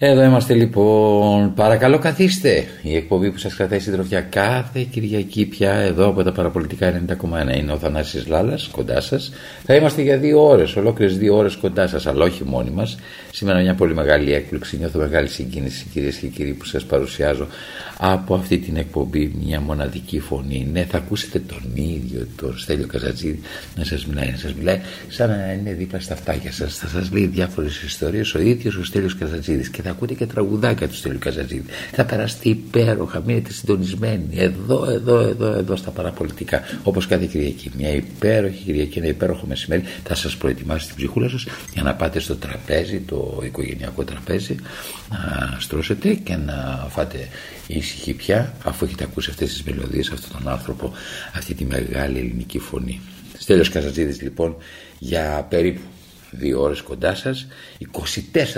Εδώ είμαστε λοιπόν. Παρακαλώ καθίστε. Η εκπομπή που σας κρατάει συντροφιά κάθε Κυριακή πια εδώ από τα παραπολιτικά 90,1 είναι ο Θανάσης Λάλας κοντά σας. Θα είμαστε για δύο ώρες, ολόκληρες δύο ώρες κοντά σας, αλλά όχι μόνοι μας. Σήμερα μια πολύ μεγάλη έκπληξη, νιώθω μεγάλη συγκίνηση κυρίες και κύριοι που σας παρουσιάζω από αυτή την εκπομπή μια μοναδική φωνή. Ναι, θα ακούσετε τον ίδιο τον Στέλιο Καζατζίδη να σας μιλάει, να σας μιλάει σαν να είναι δίπλα στα αυτάκια σας. Θα σας λέει διάφορες ιστορίες ο ίδιος ο Στέλιος Καζατζίδης και θα ακούτε και τραγουδάκια του Στέλιου Καζατζίδη. Θα περαστεί υπέροχα, μείνετε συντονισμένοι εδώ, εδώ, εδώ, εδώ στα παραπολιτικά όπως κάθε Κυριακή. Μια υπέροχη Κυριακή, ένα υπέροχο μεσημέρι θα σας προετοιμάσει την ψυχούλα σας για να πάτε στο τραπέζι, το οικογενειακό τραπέζι να στρώσετε και να φάτε ήσυχη πια αφού έχετε ακούσει αυτές τις μελωδίες αυτόν τον άνθρωπο αυτή τη μεγάλη ελληνική φωνή. Στέλιος Καζατζίδης λοιπόν για περίπου δύο ώρες κοντά σας.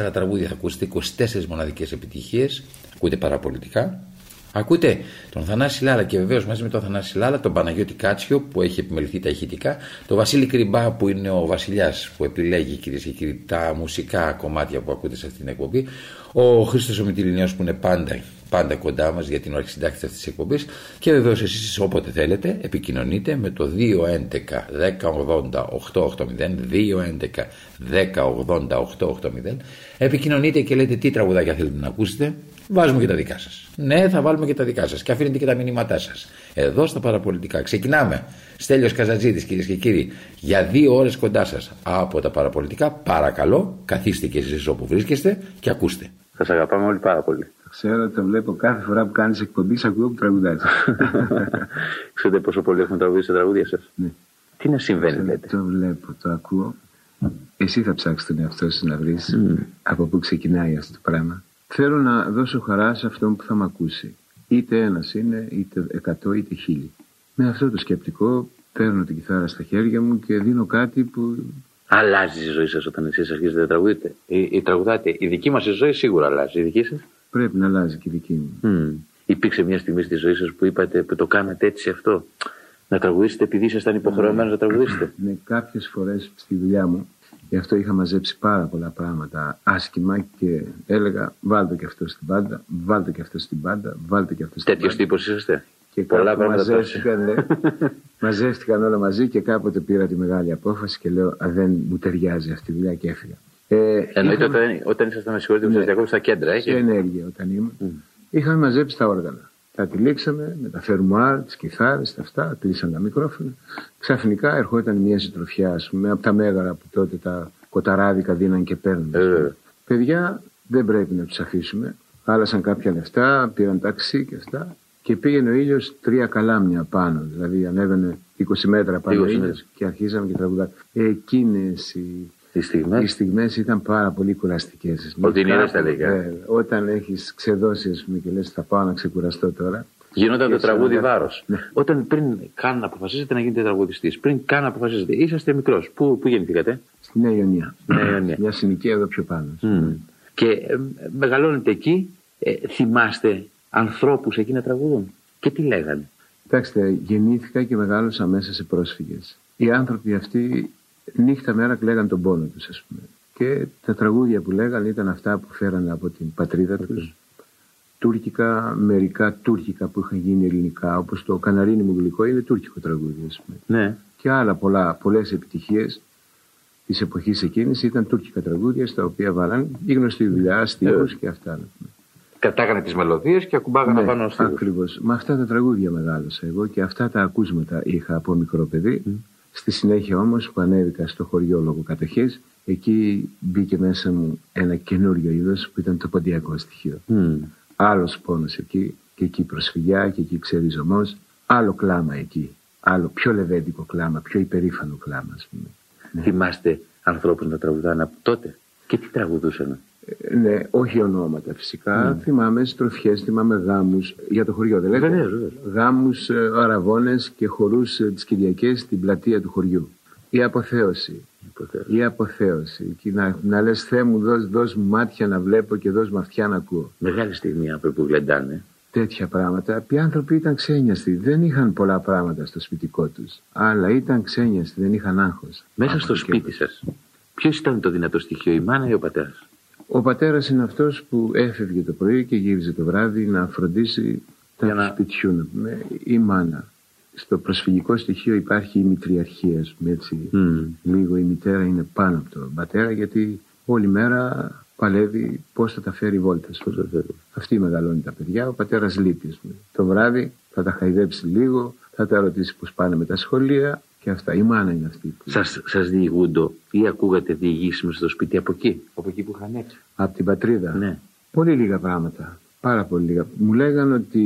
24 τραγούδια θα ακούσετε 24 μοναδικές επιτυχίες. Ακούτε παραπολιτικά. Ακούτε τον Θανάση Λάλα και βεβαίως μαζί με τον Θανάση Λάλα τον Παναγιώτη Κάτσιο που έχει επιμεληθεί τα ηχητικά, τον Βασίλη Κρυμπά που είναι ο βασιλιάς που επιλέγει κυρίες και κύριοι τα μουσικά κομμάτια που ακούτε σε αυτήν την εκπομπή, ο Χρήστος Ομιτηρινέο που είναι πάντα, πάντα κοντά μας για την ώρα συντάκτης αυτής της εκπομπής και βεβαίως εσείς όποτε θέλετε επικοινωνείτε με το 211 1080 880 211 1080 880 επικοινωνείτε και λέτε τι τραγουδάκια θέλετε να ακούσετε βάζουμε και τα δικά σας. Ναι, θα βάλουμε και τα δικά σας και αφήνετε και τα μηνύματά σας. Εδώ στα παραπολιτικά. Ξεκινάμε. Στέλιος Καζατζίδης κυρίες και κύριοι, για δύο ώρες κοντά σας από τα παραπολιτικά. Παρακαλώ, καθίστε και εσείς όπου βρίσκεστε και ακούστε. Σας αγαπάμε όλοι πάρα πολύ. Ξέρω, το βλέπω κάθε φορά που κάνεις εκπομπή, σε ακούω που τραγουδάει. Ξέρετε πόσο πολύ έχουμε τραγουδίσει τα τραγούδια σας; Ναι. Τι να συμβαίνει, λέτε; Το βλέπω, το ακούω. Εσύ θα ψάξεις τον εαυτό σου να βρεις mm. από πού ξεκινάει αυτό το πράγμα. Θέλω να δώσω χαρά σε αυτόν που θα με ακούσει. Είτε ένας είναι, είτε εκατό, είτε χίλιοι. Με αυτό το σκεπτικό παίρνω την κιθάρα στα χέρια μου και δίνω κάτι που... Αλλάζει η ζωή σας όταν εσείς αρχίζετε να τραγουδείτε. Η, η, τραγουδάτε. Η δική μας ζωή σίγουρα αλλάζει. Η δική σας; Πρέπει να αλλάζει και η δική μου. Mm. Υπήρξε μια στιγμή στη ζωή σας που είπατε που το κάνατε έτσι αυτό. Να τραγουδήσετε επειδή ήσασταν υποχρεωμένοι mm. να τραγουδήσετε. Ναι, κάποιες φορές στη δουλειά μου Γι' αυτό είχα μαζέψει πάρα πολλά πράγματα άσχημα και έλεγα βάλτε και αυτό στην πάντα, βάλτε και αυτό στην πάντα, βάλτε και αυτό στην πάντα. Τέτοιο τύπος είσαστε. Και πολλά πράγματα μαζεύτηκαν, ναι, μαζεύτηκαν όλα μαζί και κάποτε πήρα τη μεγάλη απόφαση και λέω Α, δεν μου ταιριάζει αυτή η δουλειά και έφυγα. Ε, Εννοείται είχαμε... όταν, όταν ήσασταν με συγχωρείτε που ναι, σας διακόψω στα κέντρα, έχει. Σε ενέργεια όταν ήμουν. Mm. Είχαμε μαζέψει τα όργανα. Τα τυλίξαμε με τα φερμουάρ, τις κιθάρες, τα αυτά, κλείσαν τα μικρόφωνα. Ξαφνικά ερχόταν μια συντροφιά, ας πούμε, από τα μέγαρα που τότε τα κοταράδικα δίναν και παίρνουν. Ε. Παιδιά δεν πρέπει να τους αφήσουμε. Άλλασαν κάποια λεφτά, πήραν ταξί και αυτά. Και πήγαινε ο ήλιος τρία καλάμια πάνω. Δηλαδή ανέβαινε 20 μέτρα πάνω ο ήλιος και αρχίζαμε και τραγουδάμε. Εκείνες οι οι στιγμές. Οι στιγμές ήταν πάρα πολύ κουραστικές. Οδυνήρες τα λέγα. Ε, όταν έχεις ξεδώσει, ας πούμε, και λες, θα πάω να ξεκουραστώ τώρα. Γινόταν το τραγούδι βάρος. Ναι. Όταν πριν καν να αποφασίσετε να γίνετε τραγουδιστής, πριν καν να αποφασίσετε, είσαστε μικρός. Πού, πού γεννηθήκατε, Στη Νέα Ιωνία. Νέα Ιωνία. Μια συνοικία εδώ πιο πάνω. Mm. Και ε, μεγαλώνετε εκεί, ε, θυμάστε ανθρώπους εκεί να τραγουδούν; Και τι λέγανε; Κοιτάξτε, γεννήθηκα και μεγάλωσα μέσα σε πρόσφυγες. Οι άνθρωποι αυτοί νύχτα μέρα κλαίγαν τον πόνο τους ας πούμε. Και τα τραγούδια που λέγανε ήταν αυτά που φέρανε από την πατρίδα τους. Τούρκικα, μερικά τουρκικά που είχαν γίνει ελληνικά, όπως το καναρίνι μου γλυκό είναι τουρκικό τραγούδι ας πούμε. Ναι. Και άλλα πολλά, πολλές επιτυχίες της εποχής εκείνης ήταν τουρκικά τραγούδια στα οποία βάλαν η γνωστή δουλειά, στίχου και αυτά. Κατάγανε τις μελωδίες και ακουμπάγανε ναι, πάνω στίχους. Ακριβώς. Με αυτά τα τραγούδια μεγάλωσα εγώ και αυτά τα ακούσματα είχα από μικρό παιδί. Στη συνέχεια όμως που ανέβηκα στο χωριό λόγω κατοχής, εκεί μπήκε μέσα μου ένα καινούριο είδος που ήταν το ποντιακό στοιχείο. Mm. Άλλος πόνος εκεί και εκεί προσφυγιά και εκεί ξεριζωμός, άλλο κλάμα εκεί. Άλλο πιο λεβέντικο κλάμα, πιο υπερήφανο κλάμα ας πούμε. Ναι. Θυμάστε ανθρώπους να τραγουδάνε από τότε; Και τι τραγουδούσαν. Ναι, όχι ονόματα φυσικά. Mm. Θυμάμαι στροφιές, θυμάμαι γάμους. Για το χωριό δεν λέτε; Γάμους, ε, αραβώνες και χορούς ε, τις Κυριακές στην πλατεία του χωριού. Η αποθέωση. Η αποθέωση. Και να, να λες, Θεέ μου, δώσ, δώσ' μου μάτια να βλέπω και δώσ' μου αυτιά να ακούω. Μεγάλη στιγμή άνθρωποι που γλεντάνε. Τέτοια πράγματα. Οι άνθρωποι ήταν ξένιαστοι. Δεν είχαν πολλά πράγματα στο σπιτικό τους. Αλλά ήταν ξένιαστοι, δεν είχαν άγχος. Μέσα στο σπίτι σας, ποιος ήταν το δυνατό στοιχείο, η μάνα ή ο πατέρας; Ο πατέρας είναι αυτός που έφευγε το πρωί και γύριζε το βράδυ να φροντίσει τα Για να- του σπιτιού να πούμε, η μάνα. Στο προσφυγικό στοιχείο υπάρχει η μητριαρχίας, ας πούμε, έτσι. Μμ. Λίγο η μητέρα είναι πάνω από τον πατέρα γιατί όλη μέρα παλεύει πώς θα τα φέρει βόλτες. Πώς θα φέρει. Αυτή μεγαλώνει τα παιδιά, ο πατέρας λείπει. ας πούμε. Το βράδυ θα τα χαϊδέψει λίγο, θα τα ρωτήσει πώς πάνε με τα σχολεία και αυτά. Η μάνα είναι αυτή. Που... Σας, σας διηγούνται ή ακούγατε διηγήσεις μες στο σπίτι από εκεί, από εκεί που είχαν έρθει. Από την πατρίδα. Ναι. Πολύ λίγα πράγματα. Πάρα πολύ λίγα. Μου λέγανε ότι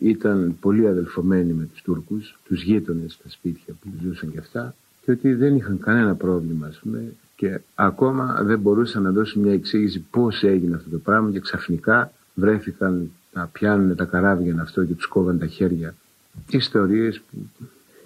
ήταν πολύ αδελφωμένοι με τους Τούρκους, τους γείτονες στα σπίτια που ζούσαν και αυτά και ότι δεν είχαν κανένα πρόβλημα ας πούμε και ακόμα δεν μπορούσαν να δώσουν μια εξήγηση πώς έγινε αυτό το πράγμα και ξαφνικά βρέθηκαν να πιάνουν τα καράβια αυτό και τους κόβαν τα χέρια. Ιστορίες που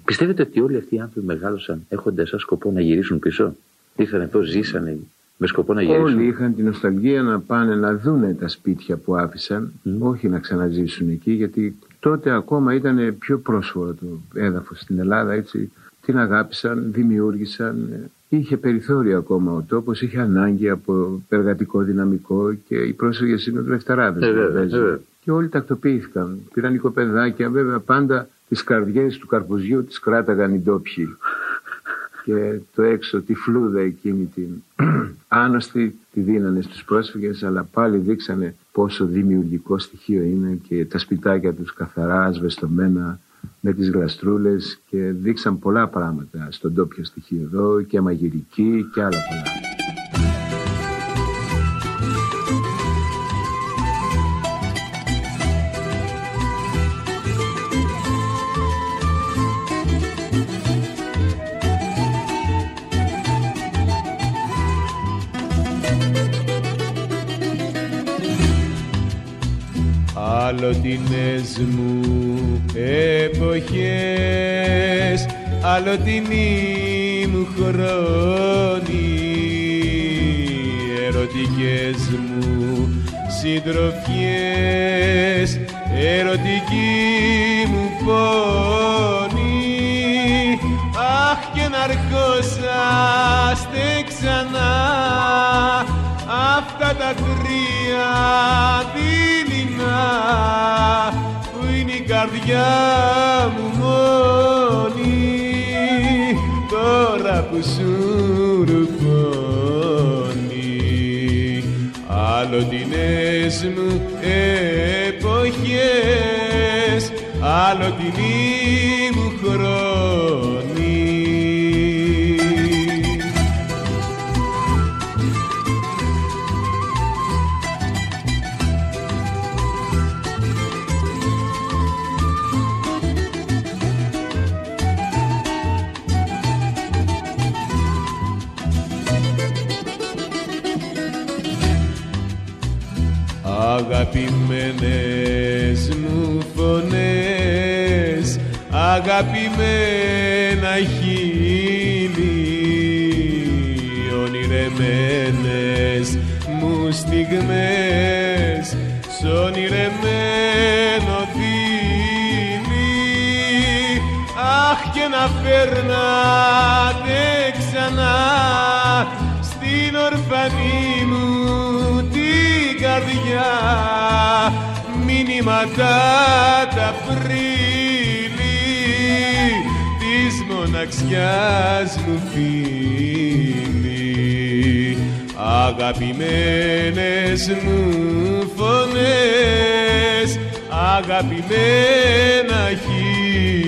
Πιστεύετε ότι όλοι αυτοί οι άνθρωποι μεγάλωσαν έχοντας σαν σκοπό να γυρίσουν πίσω; Ήρθαν εδώ, ζήσανε με σκοπό να γυρίσουν; Όλοι είχαν την νοσταλγία να πάνε να δούνε τα σπίτια που άφησαν, όχι να ξαναζήσουν εκεί, γιατί τότε ακόμα ήταν πιο πρόσφορο το έδαφος στην Ελλάδα, έτσι. Την αγάπησαν, δημιούργησαν, ε, είχε περιθώριο ακόμα ο τόπος, είχε ανάγκη από εργατικό δυναμικό και οι πρόσφυγες είναι λεφταράδες. Ε, που βέβαια, παίζουν. βέβαια. Και όλοι τακτοποιήθηκαν. Πήραν οικοπαιδάκια, βέβαια πάντα τις καρδιές του καρπουζιού τις κράταγαν οι ντόπιοι και το έξω τη φλούδα εκείνη την άνοστη τη δίνανε στους πρόσφυγες αλλά πάλι δείξανε πόσο δημιουργικό στοιχείο είναι και τα σπιτάκια τους καθαρά ασβεστομένα με τις γλαστρούλες και δείξαν πολλά πράγματα στον τόπιο στοιχείο εδώ και μαγειρική και άλλα πολλά. Αλλοτινές μου εποχές, αλλοτινοί μου χρόνοι, ερωτικές μου συντροφιές, ερωτική μου πόνη, αχ και να αρχόσαστε ξανά αυτά τα κρύα δειλινά που είναι η καρδιά μου μόνη. Τώρα που σου ρουφώνει αλλοτινές μου εποχές αλλοτινή μου χρόνη Αγαπημένες μου φωνές, αγαπημένα χείλη, ονειρεμένες μου στιγμές, σ' ονειρεμένο δίλη, αχ και να φέρνατε μηνύματα τα πρίλη της μοναξιάς μου φίλη αγαπημένες μου φωνές αγαπημένα χείλη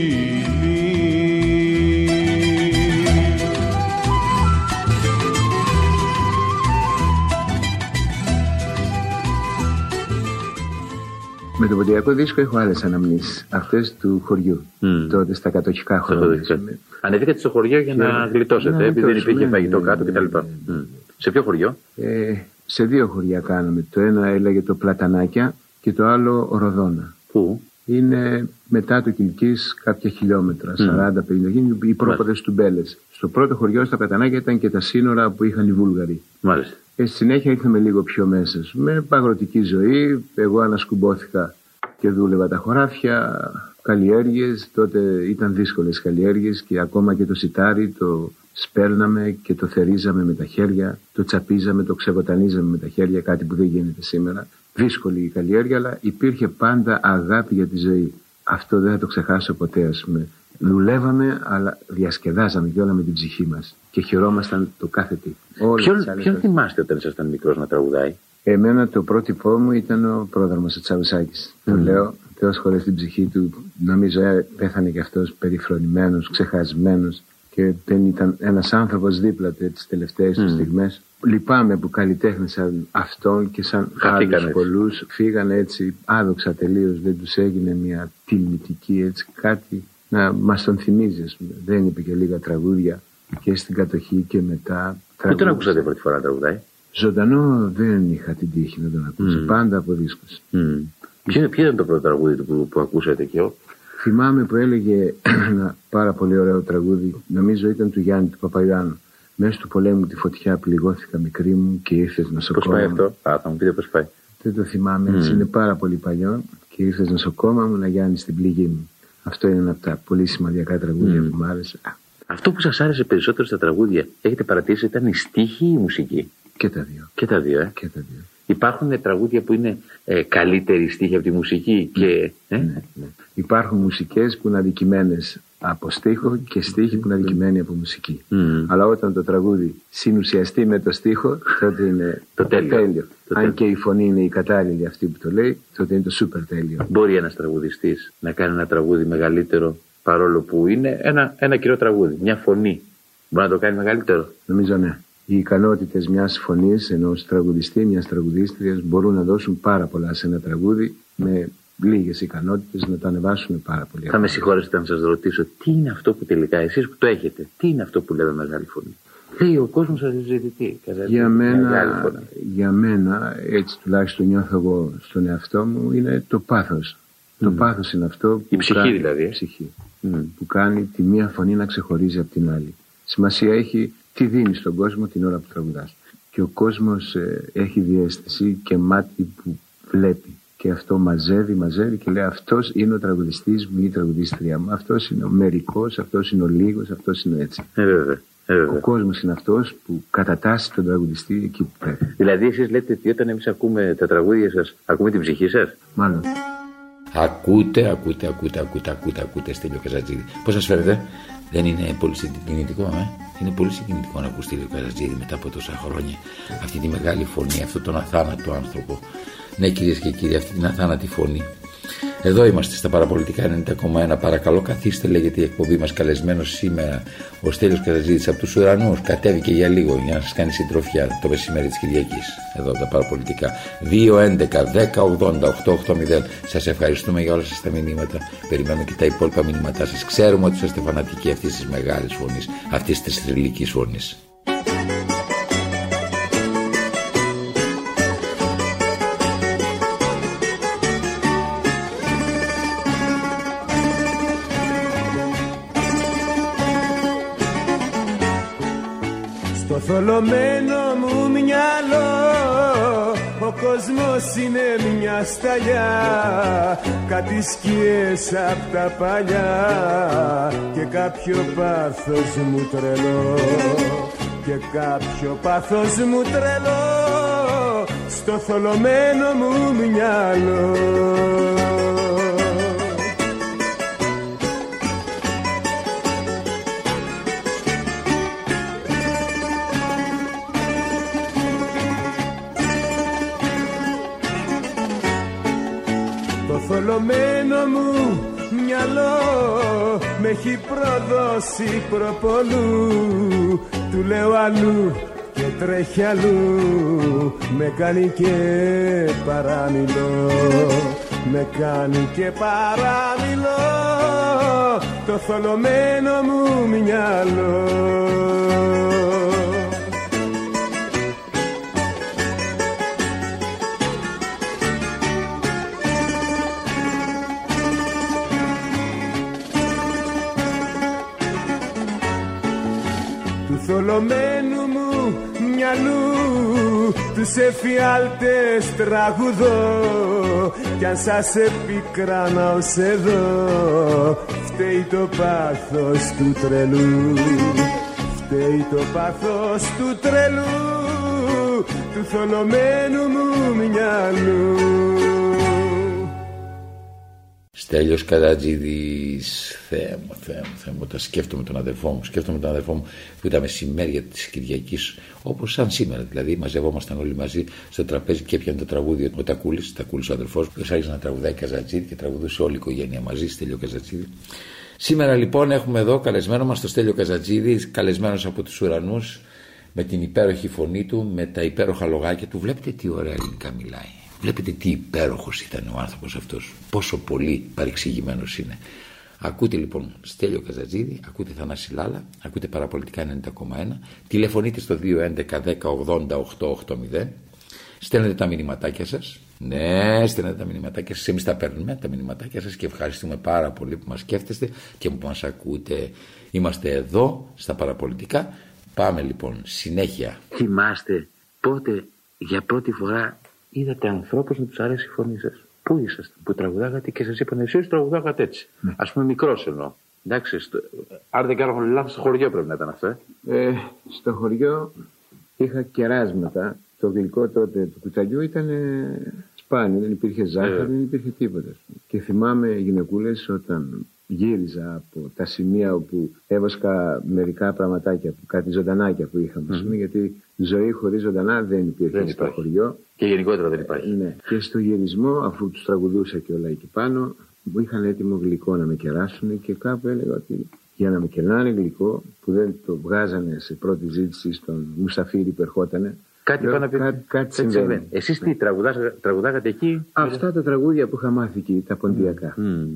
το ποντιακό δίσκο έχω άλλες αναμνήσεις, αυτές του χωριού, Μμ. τότε στα κατοχικά χρόνια. ας πούμε. Ανεβήκατε στο χωριό για να Και- γλιτώσετε, να επειδή δεν γλιτώσουμε, υπήρχε ναι, φαγητό ναι, κάτω ναι, κτλ. ναι, Μμ. Σε ποιο χωριό; Ε, σε δύο χωριά κάναμε. Το ένα έλεγε το Πλατανάκια και το άλλο Ροδόνα. Πού; Είναι μετά το Κιλκής κάποια χιλιόμετρα, 40-50, είναι οι πρόποδες του Μπέλες. Στο πρώτο χωριό στα Πλατανάκια ήταν και τα σύνορα που είχαν οι Βούλγαροι. Μάλιστα. Ε, στη συνέχεια ήρθαμε λίγο πιο μέσα. Με παγροτική ζωή, εγώ ανασκουμπόθηκα και δούλευα τα χωράφια, καλλιέργειες. Τότε ήταν δύσκολες καλλιέργειες και ακόμα και το σιτάρι το σπέρναμε και το θερίζαμε με τα χέρια, το τσαπίζαμε, το ξεβοτανίζαμε με τα χέρια, κάτι που δεν γίνεται σήμερα. Δύσκολη η καλλιέργεια, αλλά υπήρχε πάντα αγάπη για τη ζωή. Αυτό δεν θα το ξεχάσω ποτέ, ας πούμε. Δουλεύαμε, αλλά διασκεδάζαμε και όλα με την ψυχή μας και χαιρόμασταν το κάθε τι. Όλες Ποιον, τις άλλες ποιον φορές. θυμάστε όταν ήσασταν μικρός να τραγουδάει; Εμένα το πρότυπό μου ήταν ο πρόδρομος ο Τσαβουσάκης. Το λέω, Θεός χωρίς την ψυχή του, νομίζω ε, πέθανε και αυτός περιφρονημένος, ξεχασμένος και δεν ήταν ένας άνθρωπος δίπλα του τις τελευταίες του στιγμές. Λυπάμαι που καλλιτέχνες σαν αυτόν και σαν Χαθήκαν άλλους έτσι. πολλούς φύγανε έτσι άδοξα τελείως, δεν τους έγινε μια τιμητική έτσι κάτι να μας τον θυμίζει. ας πούμε. Δεν είπε και λίγα τραγούδια και στην κατοχή και μετά. Πού τον Τραγούδισε. ακούσατε πρώτη φορά να τραγουδάει; Ζωντανό δεν είχα την τύχη να τον ακούσω. Πάντα από δίσκους. Mm. Ποιο, ποιο ήταν το πρώτο τραγούδι του που, που ακούσατε και εγώ; Θυμάμαι που έλεγε ένα πάρα πολύ ωραίο τραγούδι, νομίζω ήταν του Γιάννη του Παπαϊωάννου. Μέσα του πολέμου τη φωτιά πληγώθηκα μικρή μου και ήρθες να Πώς σοκόμα πάει μου. αυτό; Α, θα μου πείτε πώς πάει. Δεν το θυμάμαι, έτσι είναι πάρα πολύ παλιό και ήρθες να σοκόμα μου να γιάνει στην πληγή μου. Αυτό είναι ένα από τα πολύ σημαντικά τραγούδια που μου άρεσε. Α, Αυτό που σας άρεσε περισσότερο στα τραγούδια, έχετε παρατηρήσει, ήταν η στίχη ή η μουσική; Και τα δύο. Και τα δύο, ε. Και τα δύο. Υπάρχουν τραγούδια που είναι ε, καλύτερη στίχη από τη μουσική και. Ε; Ναι, ναι. Υπάρχουν μουσικές που είναι αδικημένες από στίχο και στίχοι που είναι αδικημένοι από μουσική. Μμμ. Αλλά όταν το τραγούδι συνουσιαστεί με το στίχο, τότε είναι Το τέλειο. Το τέλειο. Αν και η φωνή είναι η κατάλληλη αυτή που το λέει, τότε είναι το σούπερ τέλειο. Μπορεί ένας τραγουδιστής να κάνει ένα τραγούδι μεγαλύτερο παρόλο που είναι ένα, ένα καιρό τραγούδι. Μια φωνή. Μπορεί να το κάνει μεγαλύτερο. Νομίζω ναι. Οι ικανότητες μιας φωνής, ενός τραγουδιστή, μιας τραγουδίστριας μπορούν να δώσουν πάρα πολλά σε ένα τραγούδι με λίγες ικανότητες να το ανεβάσουν πάρα πολύ. Θα με συγχωρέσετε να σας ρωτήσω, τι είναι αυτό που τελικά εσείς που το έχετε, τι είναι αυτό που λέμε μεγάλη φωνή; Λέει ο κόσμος σα ζητητή. Για Μεγάλη μένα, φωνή. για μένα, έτσι τουλάχιστον νιώθω εγώ στον εαυτό μου, είναι το πάθος. Το πάθος είναι αυτό που Η ψυχή κάνει, δηλαδή, ε. η ψυχή, Μμ. που κάνει τη μία φωνή να ξεχωρίζει από την άλλη. Σημασία έχει τι δίνεις στον κόσμο την ώρα που τραγουδάς. Και ο κόσμος ε, έχει διέστηση και μάτι που βλέπει. Και αυτό μαζεύει, μαζεύει και λέει αυτός είναι ο τραγουδιστής μου ή η τραγουδίστρια μου. Αυτός είναι ο μερικός, αυτός είναι ο λίγος, αυτός είναι έτσι. Ε, βέβαια. Ε, Ο βέβαια. κόσμος είναι αυτός που κατατάσσει τον τραγουδιστή εκεί που πρέπει. Δηλαδή, εσείς λέτε ότι όταν εμείς ακούμε τα τραγούδια σας, ακούμε την ψυχή σας; Μάλλον. Ακούτε, ακούτε, ακούτε, ακούτε, ακούτε, ακούτε Στέλιο Καζατζίδη. Πώς σας φαίνεται, δεν είναι πολύ συγκινητικό, ε; Είναι πολύ συγκινητικό να ακούς Στέλιο Καζατζίδη μετά από τόσα χρόνια. Αυτή τη μεγάλη φωνή, αυτόν τον αθάνατο άνθρωπο. Ναι κυρίες και κύριοι, αυτή την αθάνατη φωνή. Εδώ είμαστε στα παραπολιτικά 90,1. Παρακαλώ καθίστε, λέγεται η εκπομπή μας καλεσμένος σήμερα ο Στέλιος Καζατζίδης από τους ουρανούς. Κατέβηκε για λίγο για να σας κάνει συντροφιά το μεσημέρι της Κυριακής. Εδώ τα παραπολιτικά. 2.11, 10.80, 8.80. Σας ευχαριστούμε για όλα σας τα μηνύματα. Περιμένουμε και τα υπόλοιπα μηνύματά σας. Ξέρουμε ότι είστε φανατικοί αυτής της μεγάλης φωνής, αυτής της θρηλυκής φωνής. Στο θολωμένο μου μυαλό ο κόσμος είναι μια σταλιά. Κάτι σκιές απ' τα παλιά Και κάποιο πάθος μου τρελό. Και κάποιο πάθος μου τρελό Στο θολωμένο μου μυαλό θολωμένο μου μυαλό με έχει προδώσει προπολού. Του λέω αλλού και τρέχει αλλού. Με κάνει και παραμιλώ Με κάνει και παραμιλώ Το θολωμένο μου μυαλό θολωμένου μου μυαλού τους εφιάλτες τραγουδώ. Κι αν σας επικράνα ως εδώ φταίει το πάθος του τρελού. Φταίει το πάθος του τρελού του θολωμένου μου μυαλού Στέλιος Καρατζίδης, Θεέ μου, Θεέ μου, Θεέ μου, όταν σκέφτομαι τον αδερφό μου, σκέφτομαι τον αδερφό μου που ήταν μεσημέρια της Κυριακής, όπως σαν σήμερα δηλαδή, μαζευόμασταν όλοι μαζί στο τραπέζι και έπιανε το τραγούδι ο Τακούλης, Τακούλης ο αδερφός, που άρχισε να τραγουδάει Καζατζίδη και τραγουδούσε όλη η οικογένεια μαζί, Στέλιο Καζατζίδη. Σήμερα λοιπόν έχουμε εδώ καλεσμένο μας το Στέλιο Καζατζίδη, καλεσμένος από τους ουρανούς, με την υπέροχη φωνή του, με τα υπέροχα λογάκια του. Βλέπετε τι ωραία ελληνικά μιλάει. Βλέπετε τι υπέροχος ήταν ο άνθρωπος αυτός. Πόσο πολύ παρεξηγημένος είναι. Ακούτε λοιπόν Στέλιο Καζατζίδη, ακούτε Θανάση Λάλα, ακούτε Παραπολιτικά 90,1, τηλεφωνείτε στο 211 10 80 880, στέλνετε τα μηνυματάκια σας, ναι, στέλνετε τα μηνυματάκια σας, εμείς τα παίρνουμε τα μηνυματάκια σας και ευχαριστούμε πάρα πολύ που μας σκέφτεστε και που μας ακούτε. Είμαστε εδώ στα Παραπολιτικά, πάμε λοιπόν συνέχεια. Θυμάστε πότε για πρώτη φορά είδατε ανθρώπους να τους αρέσει η φωνή σας. Πού είσαστε, που τραγουδάγατε και σας είπαν εσείς τραγουδάγατε έτσι. Ναι. Α πούμε μικρός εννοώ. Εντάξει, στο... αν δεν κάνω λάθος, στο χωριό πρέπει να ήταν αυτό. Ε. Ε, στο χωριό είχα κεράσματα. Το γλυκό τότε του κουταλιού ήταν ε, σπάνιο, δεν υπήρχε ζάχαρη, Ε. δεν υπήρχε τίποτα. Και θυμάμαι γυναικούλες όταν γύριζα από τα σημεία όπου έβασκα μερικά πραγματάκια, που- κάτι ζωντανάκια που είχαμε, ας πούμε, γιατί ζωή χωρίς ζωντανά δεν υπήρχε Δεν στο υπάρχει. χωριό. Και γενικότερα δεν υπάρχει. Ναι. Και στο γυρισμό, αφού τους τραγουδούσα και όλα εκεί πάνω, μου είχαν έτοιμο γλυκό να με κεράσουν και κάπου έλεγα ότι για να με κερνάνε γλυκό που δεν το βγάζανε σε πρώτη ζήτηση στον Μουσαφίρη που ερχότανε. Κάτι λέω, πάνω να πει. κάτι, κάτι συμβαίνει. Εσείς τι, τραγουδά- τραγουδάγατε εκεί; Αυτά τα τραγούδια που είχα μάθει εκεί, τα ποντιακά. Μμμ.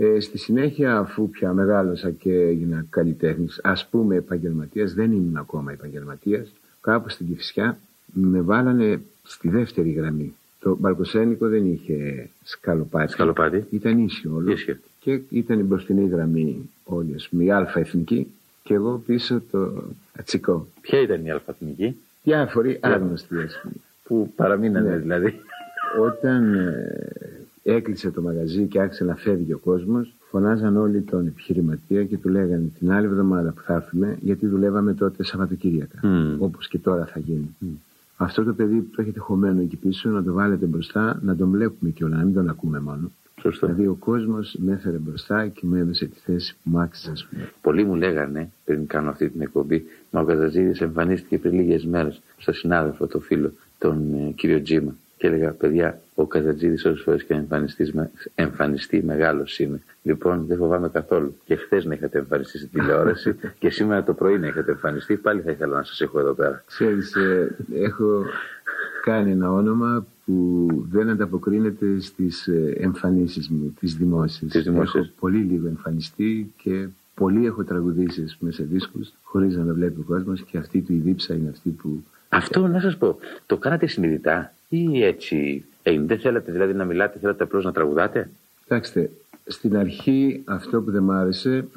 Ε, στη συνέχεια, αφού πια μεγάλωσα και έγινα καλλιτέχνης, ας πούμε επαγγελματίας, δεν ήμουν ακόμα επαγγελματίας, κάπου στην Κυφσιά με βάλανε στη δεύτερη γραμμή. Το μπαλκοσένικο δεν είχε σκαλοπάτι. Σκαλοπάτι. Ήταν ίσιο όλο. Ίσιο. Και ήταν η μπροστινή γραμμή όλη, ας πούμε, η Α εθνική και εγώ πίσω το ατσικό. Ποια ήταν η αλφαθμική Διάφοροι άγνωστοι, ας πούμε. που παραμείνανε Ναι. δηλαδή. Όταν ε, έκλεισε το μαγαζί και άρχισε να φεύγει ο κόσμος, φωνάζαν όλοι τον επιχειρηματία και του λέγανε την άλλη εβδομάδα που θα έρθουμε, γιατί δουλεύαμε τότε Σαββατοκύριακα, Μμ. όπως και τώρα θα γίνει. Αυτό το παιδί που το έχετε χωμένο εκεί πίσω, να το βάλετε μπροστά, να τον βλέπουμε κιόλας, να μην τον ακούμε μόνο. Σωστό. Δηλαδή ο κόσμος με έφερε μπροστά και μου έδωσε τη θέση που μ' άξιζε, ας πούμε. Πολλοί μου λέγανε πριν κάνω αυτή την εκπομπή, μα ο Καζατζίδη εμφανίστηκε πριν λίγες μέρες στο συνάδελφο, το φίλο, τον ε, κύριο Τζίμα. Και έλεγα, παιδιά, ο Καζατζίδης όσες φορές και αν εμφανιστεί, εμφανιστεί μεγάλος είναι. Λοιπόν, δεν φοβάμαι καθόλου. Και χθες να είχατε εμφανιστεί στην τηλεόραση και σήμερα το πρωί να είχατε εμφανιστεί, πάλι θα ήθελα να σας έχω εδώ πέρα. Ξέρεις, ε, έχω κάνει ένα όνομα που δεν ανταποκρίνεται στις ε, εμφανίσεις μου, τις δημόσιες. Τις δημόσιες. Έχω πολύ λίγο εμφανιστεί και πολύ έχω τραγουδήσεις ας πούμε, σε δίσκους χωρίς να με βλέπει ο κόσμος και αυτή του η δίψα είναι αυτή που... Αυτό να σας πω, το κάνατε συνειδητά ή έτσι. Ε, δεν θέλατε δηλαδή να μιλάτε, θέλατε απλώς να τραγουδάτε; Κοιτάξτε, στην αρχή αυτό που δεν μ' άρεσε,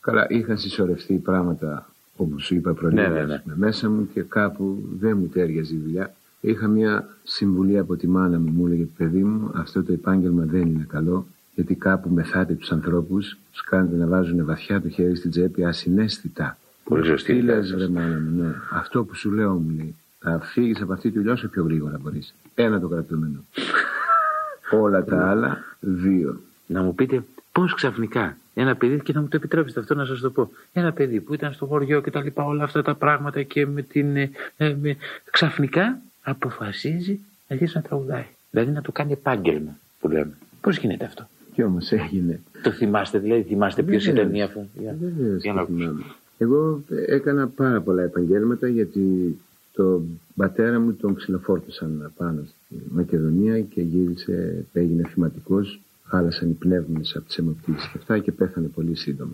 καλά είχαν συσσωρευτεί πράγματα όπως σου είπα προλίγου, Ναι, ναι, ναι. ας πούμε, μέσα μου και κάπου δεν μου τέριαζε η δουλειά. Είχα μια συμβουλή από τη μάνα μου, μου έλεγε παιδί μου, αυτό το επάγγελμα δεν είναι καλό, γιατί κάπου μεθάτε τους ανθρώπους, τους κάνετε να βάζουν βαθιά το χέρι στην τσέπη ασυναίσθητα. Πολύ σωστή Τι η λες τάση βρε σας. μάνα μου, ναι. Αυτό που σου λέω μου λέει, θα φύγεις από αυτή τη δουλειά όσο πιο γρήγορα μπορείς. Ένα το κρατούμενο. Όλα τα άλλα, δύο. να μου πείτε πώς ξαφνικά ένα παιδί, και να μου το επιτρέψετε αυτό να σας το πω, ένα παιδί που ήταν στο χωριό και τα λοιπά, όλα αυτά τα πράγματα και με την. ε, ε, με- ξαφνικά αποφασίζει να αρχίσει να τραγουδάει. Δηλαδή να το κάνει επάγγελμα που λέμε. Πώς γίνεται αυτό; Κι όμως έγινε. Το θυμάστε, δηλαδή, θυμάστε ποιος Βεβαίως. ήταν η αφού. Για, Βεβαίως για το να ακούσω. θυμάμαι. Εγώ ε, έκανα πάρα πολλά επαγγέλματα γιατί το πατέρα μου τον ξυλοφόρτωσαν πάνω στη Μακεδονία και γύρισε, έγινε θυματικός, χάλασαν οι πνεύμονες από τις αιμοπτήσεις και αυτά και πέθανε πολύ σύντομα.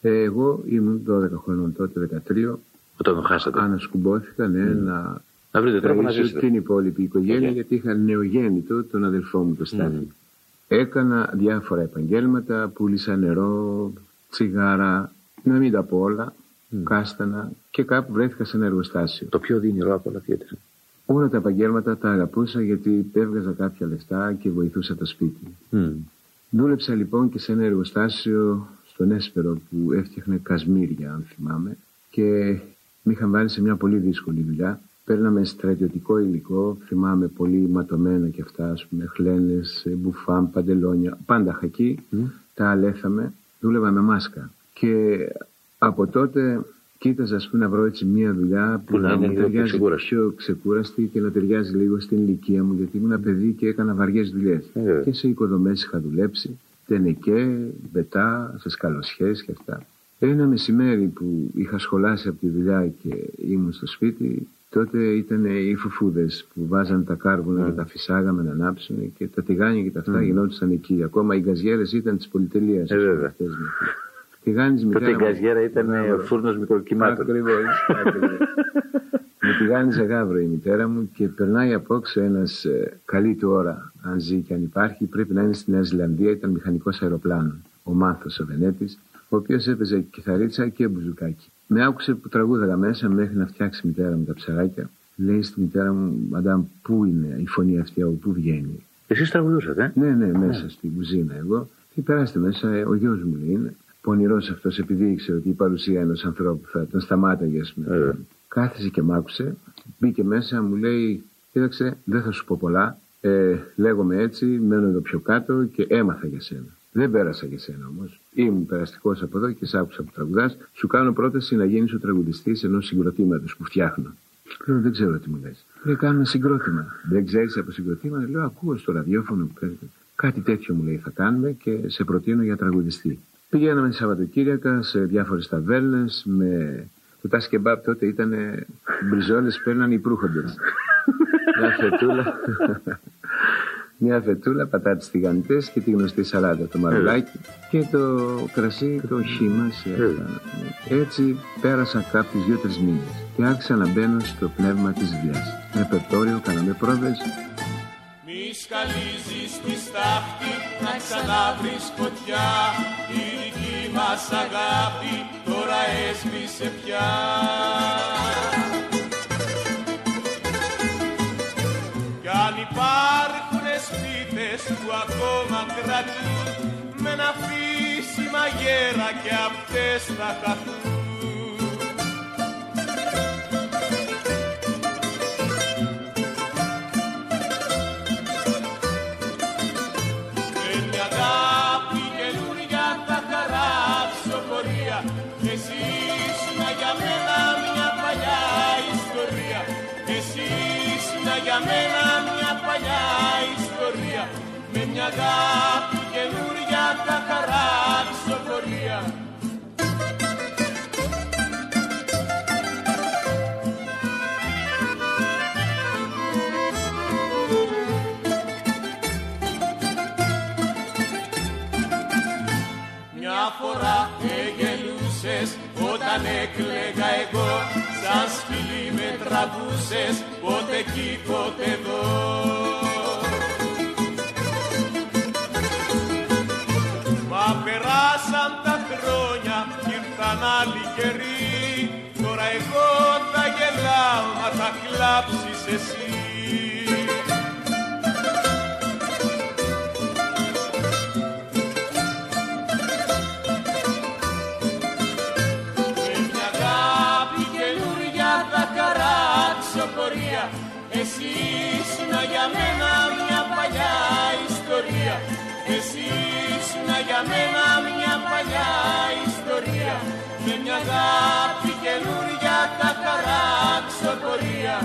Ε, εγώ ήμουν 12 χρονών τότε, 13, Όταν τον χάσατε. ανασκουμπόθηκα ναι, να Να βρείτε τρόπο να ταΐσω ζήσετε. την υπόλοιπη οικογένεια Οκ. γιατί είχα νεογέννητο τον αδελφό μου το Στάθη. Έκανα διάφορα επαγγέλματα, πούλησα νερό, τσιγάρα, να μην τα πω όλα, κάστανα και κάπου βρέθηκα σε ένα εργοστάσιο. Το πιο οδυνηρό από όλα τι ήταν. Όλα τα επαγγέλματα τα αγαπούσα γιατί έβγαζα κάποια λεφτά και βοηθούσα το σπίτι. Μμ. Δούλεψα λοιπόν και σε ένα εργοστάσιο στον Έσπερο που έφτιαχνε κασμίρια αν θυμάμαι και Με είχαν βάλει σε μια πολύ δύσκολη δουλειά. Παίρναμε στρατιωτικό υλικό, θυμάμαι πολύ ματωμένα και αυτά, ας πούμε, χλένες, μπουφάν, παντελόνια, πάντα χακί. Τα αλέθαμε, δούλευα με μάσκα. Και από τότε κοίταζα ας πούμε, να βρω έτσι μια δουλειά που, Που να να είναι μου λίγο πιο ταιριάζει ξεκούραστη. πιο ξεκούραστη και να ταιριάζει λίγο στην ηλικία μου, γιατί ήμουν παιδί και έκανα βαριές δουλειές. Ε, βέβαια. και σε οικοδομές είχα δουλέψει, τενεκέ, μπετά, σε σκαλωσιές και αυτά. Ένα μεσημέρι που είχα σχολάσει από τη δουλειά και ήμουν στο σπίτι, τότε ήταν οι φουφούδες που βάζαν τα κάρβουνα και τα φυσάγαμε να ανάψουν και τα τηγάνια και τα αυτά γινόντουσαν εκεί. Ακόμα οι γκαζιέρες ήταν της πολυτελείας. Ε, ας πούμε, βέβαια. Αυτές με αυτές. Τηγάνης Τότε μητέρα η μου. γκαζιέρα ήταν Μπράβο. ο φούρνος μικροκυμάτων. Ακριβώς, ακριβώς. Με τηγάνιζε γάβρο η μητέρα μου και περνάει απόξω ένας ε, καλή του ώρα, αν ζει και αν υπάρχει, πρέπει να είναι στη Νέα Ζηλανδία, ήταν μηχανικός αεροπλάνων. Ο Μάθος ο Βενέτης, ο οποίος έπαιζε κιθαρίτσα και μπουζουκάκι. Με άκουσε που τραγούδαγα μέσα μέχρι να φτιάξει η μητέρα μου τα ψαράκια. Λέει στη μητέρα μου, Μαντάμ, πού είναι η φωνή αυτή, από πού βγαίνει; Εσείς τραγουδούσατε, ε; Ναι, ναι, μέσα στην κουζίνα εγώ. Και περάστε μέσα, ε, ο γιος μου λέει είναι. Πονηρός αυτός, επειδή ήξερε ότι η παρουσία ενός ανθρώπου θα τον σταμάταγε, ας πούμε. Ε. Κάθισε και μ' άκουσε. Μπήκε μέσα, μου λέει: Κοίταξε, δεν θα σου πω πολλά. Ε, λέγομαι έτσι, μένω εδώ πιο κάτω και έμαθα για σένα. Δεν πέρασα για σένα όμως. Ήμουν περαστικός από εδώ και σ' άκουσα που τραγουδάς. Σου κάνω πρόταση να γίνεις ο τραγουδιστής ενός συγκροτήματος που φτιάχνω. Λέω, δεν ξέρω τι μου λες. Λέει, κάνουμε συγκρότημα. Δεν ξέρεις από συγκροτήμα. Λέω, ακούω στο ραδιόφωνο που παίζεται. Κάτι τέτοιο μου λέει θα κάνουμε και σε προτείνω για τραγουδιστή. Πηγαίναμε Σαββατοκύριακα σε διάφορες ταβέρνες με. Που τα σκεμπάπ τότε ήταν μπριζόλες που παίρναν οι προύχοντες. Μια φετούλα. Μια φετούλα, πατάτες τηγανιτές και τη γνωστή σαλάτα, το μαρουλάκι και το κρασί, το χύμα σε αυτά. Έτσι πέρασα κάποιους δύο-τρεις μήνες και άρχισα να μπαίνω στο πνεύμα της δουλειάς. Ρεπερτόριο, κάναμε πρόβες, Μη σκαλίζεις τη στάχτη να ξαναβρεις φωτιά. Η δική μας αγάπη τώρα έσβησε πια. Κι αν υπάρχουν σπίτες που ακόμα κρατούν Με ένα φύσιμα γέρα και αυτές θα χαθούν μένα μια παλιά ιστορία Με μια αγάπη καινούρια θα χαράξω πορεία Μια φορά εγελούσες όταν έκλαιγα εγώ Σαν σπηλί με τραβούσες πότε εκεί πότε εδώ Μα περάσαν τα χρόνια κι ήρθαν άλλοι καιροί. Τώρα εγώ θα γελάω μα θα κλάψεις εσύ ιστορία. Εσύ ήσουν για μένα μια παλιά ιστορία. Με μια αγάπη καινούρια θα χαράξω πορεία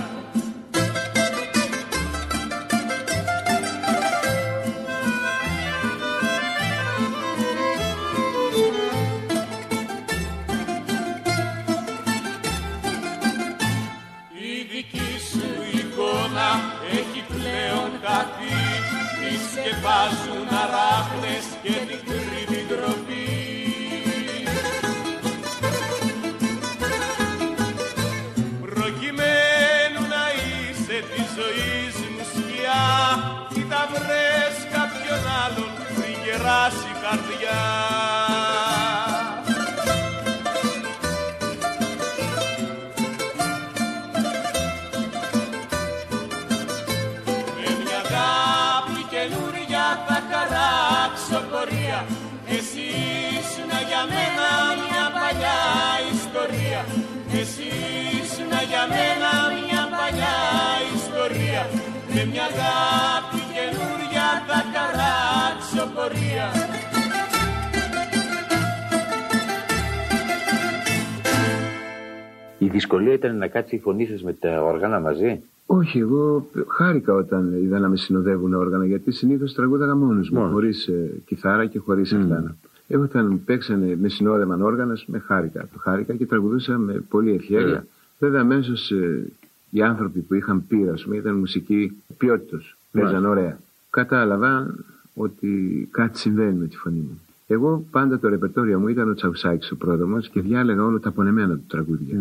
σκεπάζουν αράχνες και την κρύβει ντροπή. Προκειμένου να είσαι τη ζωής μου σκιά Κοίτα βρες κάποιον άλλον πριν γεράσει η καρδιά μένα μια παλιά ιστορία Εσείς να για μένα μια παλιά ιστορία Με μια αγάπη καινούρια θα καράξω πορεία Η δυσκολία ήταν να κάτσει η φωνή σας με τα όργανα μαζί; Όχι, εγώ χάρηκα όταν είδα να με συνοδεύουν όργανα γιατί συνήθως τραγούδαγα μόνος μου, Μόνος. χωρίς κιθάρα και χωρίς mm. Εγώ όταν παίξανε, με συνόδευαν όργανα, με χάρηκα. Το χάρηκα και τραγουδούσα με πολύ ευχαίρεια. Βέβαια, αμέσως οι άνθρωποι που είχαν πει, ας πούμε, ήταν μουσική ποιότητα. Παίζαν ωραία. Κατάλαβα ότι κάτι συμβαίνει με τη φωνή μου. Εγώ πάντα το ρεπερτόριο μου ήταν ο Τσαουσάκης ο πρόδρομος και διάλεγα όλα τα πονεμένα του τραγούδια.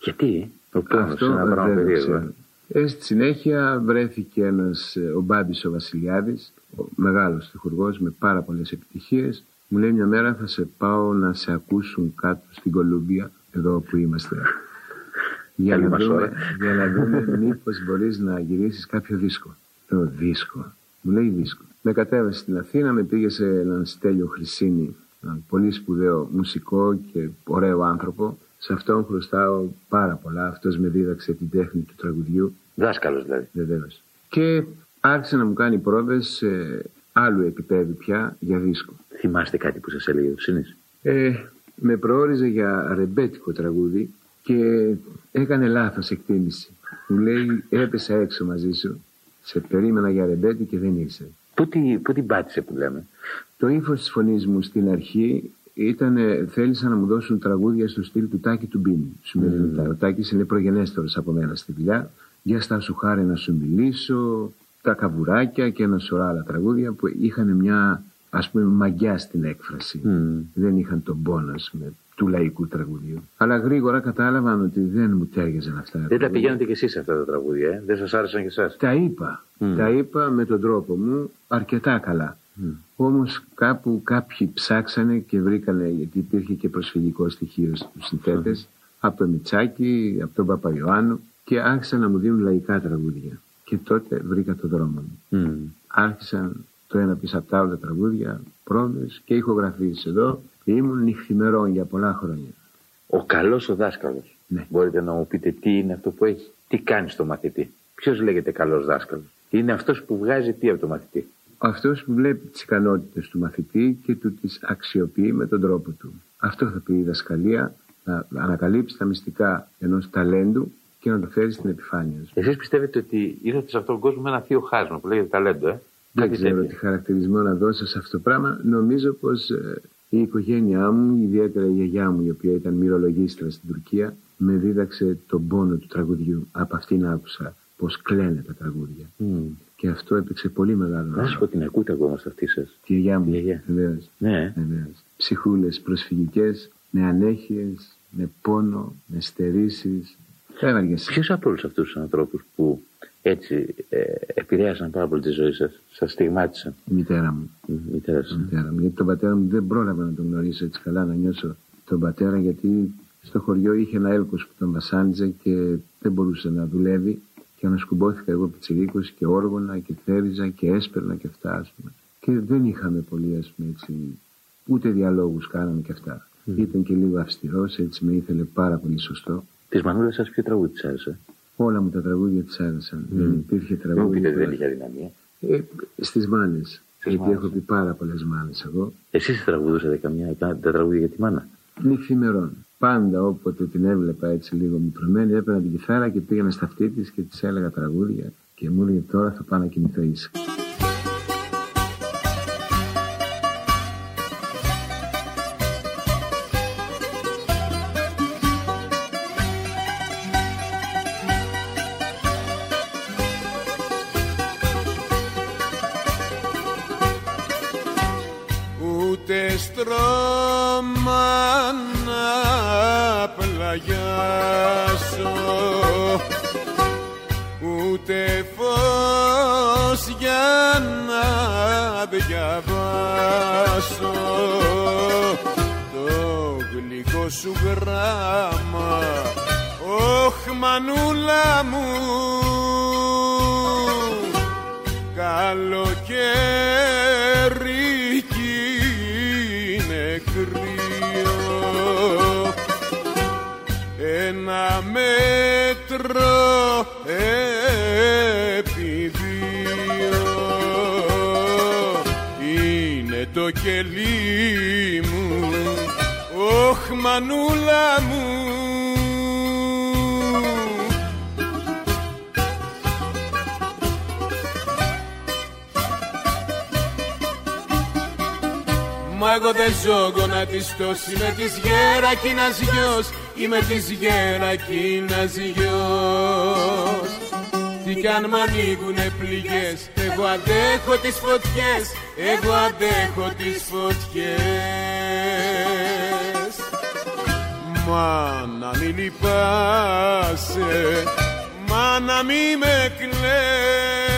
Γιατί, ο πόνος, Αυτό ένα πράγμα δεν το περίεργο. ξέρω. Ε, στη συνέχεια βρέθηκε ένας, ε, ο Μπάμπης ο Βασιλιάδης, ο μεγάλος τυχουργός με πάρα πολλές επιτυχίες. Μου λέει μια μέρα θα σε πάω να σε ακούσουν κάτω στην Κολούμπια, εδώ που είμαστε. Για Καλή να, μας δούμε, ώρα. για να δούμε μήπως μπορείς να γυρίσεις κάποιο δίσκο. Το δίσκο. Μου λέει δίσκο. Με κατέβασε στην Αθήνα, με πήγε σε έναν Στέλιο Χρυσίνη, έναν πολύ σπουδαίο μουσικό και ωραίο άνθρωπο. Σε αυτόν χρωστάω πάρα πολλά. Αυτός με δίδαξε την τέχνη του τραγουδιού, Δάσκαλος δηλαδή. βεβαίως. Και άρχισε να μου κάνει πρόβες σε άλλου επίπεδου πια για δίσκο. Θυμάστε κάτι που σας έλεγε ο Ψήνης. Ε, με προόριζε για ρεμπέτικο τραγούδι και έκανε λάθος εκτίμηση. Μου λέει έπεσα έξω μαζί σου, σε περίμενα για ρεμπέτη και δεν είσαι. Πού, τη- πού την πάτησε που λέμε; Το ύφος της φωνής μου στην αρχή ήταν, θέλησαν να μου δώσουν τραγούδια στο στυλ του Τάκη του Μπίνη. Σου mm. Ο Τάκης είναι προγενέστερος από μένα στη δουλειά. Για στα σου χάρη να σου μιλήσω, τα καβουράκια και ένα σωρά άλλα τραγούδια που είχαν μια ας πούμε μαγιά στην έκφραση. Δεν είχαν τον πόνο ας πούμε, του λαϊκού τραγουδιού. Αλλά γρήγορα κατάλαβαν ότι δεν μου τέριαζαν αυτά. τα Δεν τα τραγούδια. πηγαίνετε κι εσείς αυτά τα τραγούδια, ε; δεν σας άρεσαν κι εσάς. Τα είπα. Τα είπα με τον τρόπο μου αρκετά καλά. Όμως κάπου κάποιοι ψάξανε και βρήκανε, γιατί υπήρχε και προσφυγικό στοιχείο στους συνθέτες, από τον Μιτσάκη, από τον Παπαϊωάννου και άρχισαν να μου δίνουν λαϊκά τραγούδια. Και τότε βρήκα το δρόμο μου. Μμ. Άρχισαν το ένα πίσω από τα άλλα τραγούδια, πρόβες και ηχογραφίες εδώ. Και ήμουν νυχθημερών για πολλά χρόνια. Ο καλός ο δάσκαλος. Ναι. Μπορείτε να μου πείτε τι είναι αυτό που έχει. Τι κάνει στο μαθητή. Ποιος λέγεται καλός δάσκαλος. Είναι αυτός που βγάζει τι από το μαθητή. Αυτός που βλέπει τις ικανότητες του μαθητή και του τις αξιοποιεί με τον τρόπο του. Αυτό θα πει η δασκαλία, να ανακαλύψει τα μυστικά ενός ταλέντου και να το φέρει στην επιφάνεια σου. Εσείς πιστεύετε ότι ήρθατε σε αυτόν τον κόσμο με ένα θείο χάσμα που λέγεται ταλέντο, ε; Δεν Κάτι ξέρω τέτοιο. τι χαρακτηρισμό να δώσω σε αυτό το πράγμα. Νομίζω πως ε, η οικογένειά μου, ιδιαίτερα η γιαγιά μου, η οποία ήταν μυρολογίστρα στην Τουρκία, με δίδαξε τον πόνο του τραγουδιού. Από αυτήν άκουσα πως κλαίνε τα τραγούδια. Μμ. Και αυτό έπαιξε πολύ μεγάλο Να σου ρόλο. πω την ακούτε ακόμα σε αυτή σας. Τη γιαγιά μου, Τη γιαγιά. βεβαίως. Ναι. Βεβαίως. Ψυχούλες προσφυγικές, με ανέχειες, με πόνο, με στερήσεις. Έβαργες. Ποιος από όλους αυτούς τους ανθρώπους που έτσι ε, επηρέασαν πάρα πολύ τη ζωή σας, σας στιγμάτισαν; Η μητέρα μου. Μ, η Μητέρα σας. Η μητέρα μου. Γιατί τον πατέρα μου δεν πρόλαβα να τον γνωρίσω έτσι καλά, να νιώσω τον πατέρα, γιατί στο χωριό είχε ένα έλκος που τον βασάνιζε και δεν μπορούσε να δουλεύει. Και ανασκουμπόθηκα εγώ πιτσιρίκος και όργωνα και θέριζα και έσπερνα και αυτά, ας πούμε. Και δεν είχαμε πολύ, ας πούμε, έτσι, ούτε διαλόγους κάναμε και αυτά. Ήταν και λίγο αυστηρός, έτσι με ήθελε πάρα πολύ σωστό. Της μανούλας σας ποιο τραγούδι της άρεσε; Όλα μου τα τραγούδια της άρεσαν. Δεν υπήρχε Δεν μου τραγούδι. πείτε ότι που- δεν είχε αδυναμία. Ε, στις μάνες. Γιατί μάνες. έχω πει πάρα πολλές μάνες εγώ. Εσείς τραγουδούσατε καμιά τα τα τραγούδια για τη μάνα; νυχθημερών. Πάντα όποτε την έβλεπα έτσι λίγο μικρωμένη, έπαιρνα την κιθάρα και πήγαινα στα αυτή της και της έλεγα τραγούδια και μου έλεγε τώρα θα πάω να κοιμηθώ ήσυχα. Γονατιστός Είμαι της γέρακινας γιος Είμαι της γέρακινας γιος. Τι κι αν μ' ανοίγουνε πληγές Εγώ αντέχω τις φωτιές Εγώ αντέχω τις φωτιές. Μα να μην λυπάσαι Μα να μη με κλαις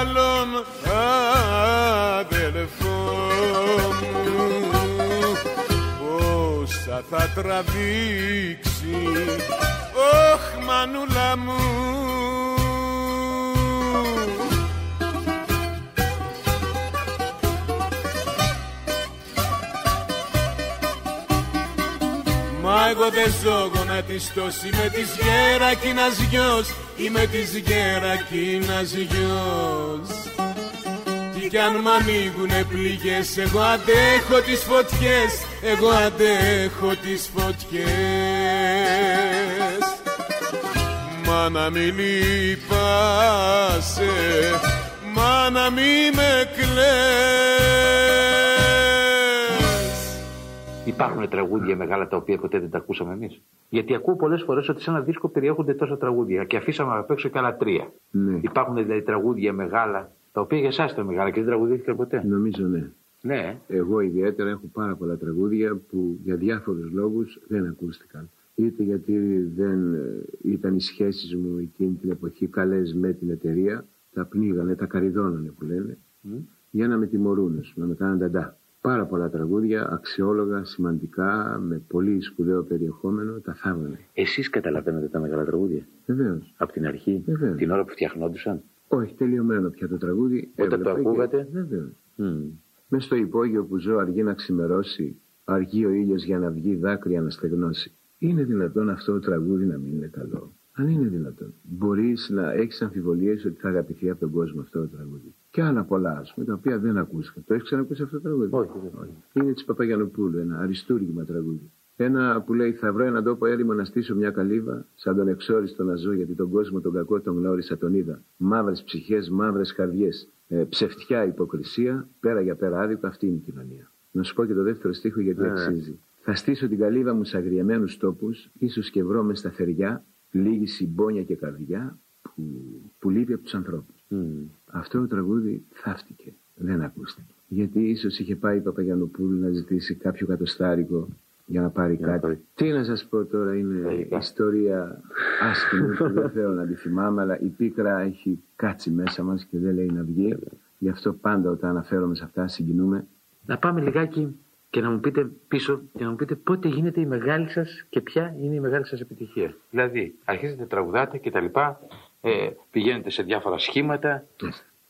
άλλον αδελφό μου πόσα θα τραβήξει όχ μανούλα μου εγώ δεν ζω γονατιστός Είμαι της γέρακινας γιος Είμαι της γέρακινας γιος Τι κι αν μ' ανοίγουνε πληγές Εγώ αντέχω τις φωτιές Εγώ αντέχω τις φωτιές. Μα να μη λυπάσαι Μα να μη με κλαις Υπάρχουν τραγούδια μεγάλα τα οποία ποτέ δεν τα ακούσαμε εμείς. Γιατί ακούω πολλές φορές ότι σε ένα δίσκο περιέχονται τόσα τραγούδια και αφήσαμε απ' έξω και άλλα τρία. Ναι. Υπάρχουν δηλαδή τραγούδια μεγάλα τα οποία για εσάς ήταν μεγάλα και δεν τραγουδήθηκαν ποτέ. Νομίζω ναι. Ναι. Εγώ ιδιαίτερα έχω πάρα πολλά τραγούδια που για διάφορους λόγους δεν ακούστηκαν. Είτε γιατί δεν ε, ήταν οι σχέσεις μου εκείνη την εποχή καλές με την εταιρεία, τα πνίγανε, τα καριδώνανε που λένε, για να με τιμωρούν, ας πούμε, να με κάνουν ταντά. Πάρα πολλά τραγούδια, αξιόλογα, σημαντικά, με πολύ σπουδαίο περιεχόμενο, τα θάβανε. Εσείς καταλαβαίνετε τα μεγάλα τραγούδια; Βεβαίως. Από την αρχή, Βεβαίως. την ώρα που φτιαχνόντουσαν; Όχι, τελειωμένο πια το τραγούδι. Όταν το ακούγατε; Βεβαίως. Μμ. Μες στο υπόγειο που ζω αργεί να ξημερώσει, αργεί ο ήλιος για να βγει δάκρυα να στεγνώσει. Είναι δυνατόν αυτό το τραγούδι να μην είναι καλό; Αν είναι δυνατόν. Μπορείς να έχεις αμφιβολίες ότι θα αγαπηθεί από τον κόσμο αυτό το τραγούδι; Και άλλα πολλά, ας πούμε, τα οποία δεν ακούστηκαν. Το έχεις ξανακούσει αυτό το τραγούδι; Όχι, δεν. Είναι της Παπαγιανοπούλου, ένα αριστούργημα τραγούδι. Ένα που λέει θα βρω έναν τόπο έρημο να στήσω μια καλύβα σαν τον εξόριστο να ζω γιατί τον κόσμο τον κακό τον γνώρισα τον είδα. Μαύρες ψυχές, μαύρες καρδιές. Ε, ψευτιά υποκρισία, πέρα για πέρα άδικο αυτή είναι η κοινωνία. Να σου πω και το δεύτερο στίχο γιατί Ναι. αξίζει. Θα στήσω την καλύβα μου σε αγριεμένους τόπους, ίσως και βρω μες σταθεριά, λίγη συμπόνια και καρδιά που, που λείπει από τους ανθρώπους. Μμ. Αυτό το τραγούδι θαύτηκε. Δεν ακούστηκε. Γιατί ίσως είχε πάει η Παπαγιανοπούλου να ζητήσει κάποιο κατοστάρικο για να πάρει Για να κάτι. πάρει. Τι να σας πω τώρα, είναι Λογικά. ιστορία άσχημη που δεν θέλω να τη θυμάμαι, αλλά η πίκρα έχει κάτσει μέσα μας και δεν λέει να βγει. Γι' αυτό πάντα όταν αναφέρομαι σε αυτά συγκινούμε. Να πάμε λιγάκι και να μου πείτε πίσω και να μου πείτε πότε γίνεται η μεγάλη σας και ποια είναι η μεγάλη σας επιτυχία. Δηλαδή, αρχίζετε τραγουδάτε και τα λοιπά, ε, πηγαίνετε σε διάφορα σχήματα,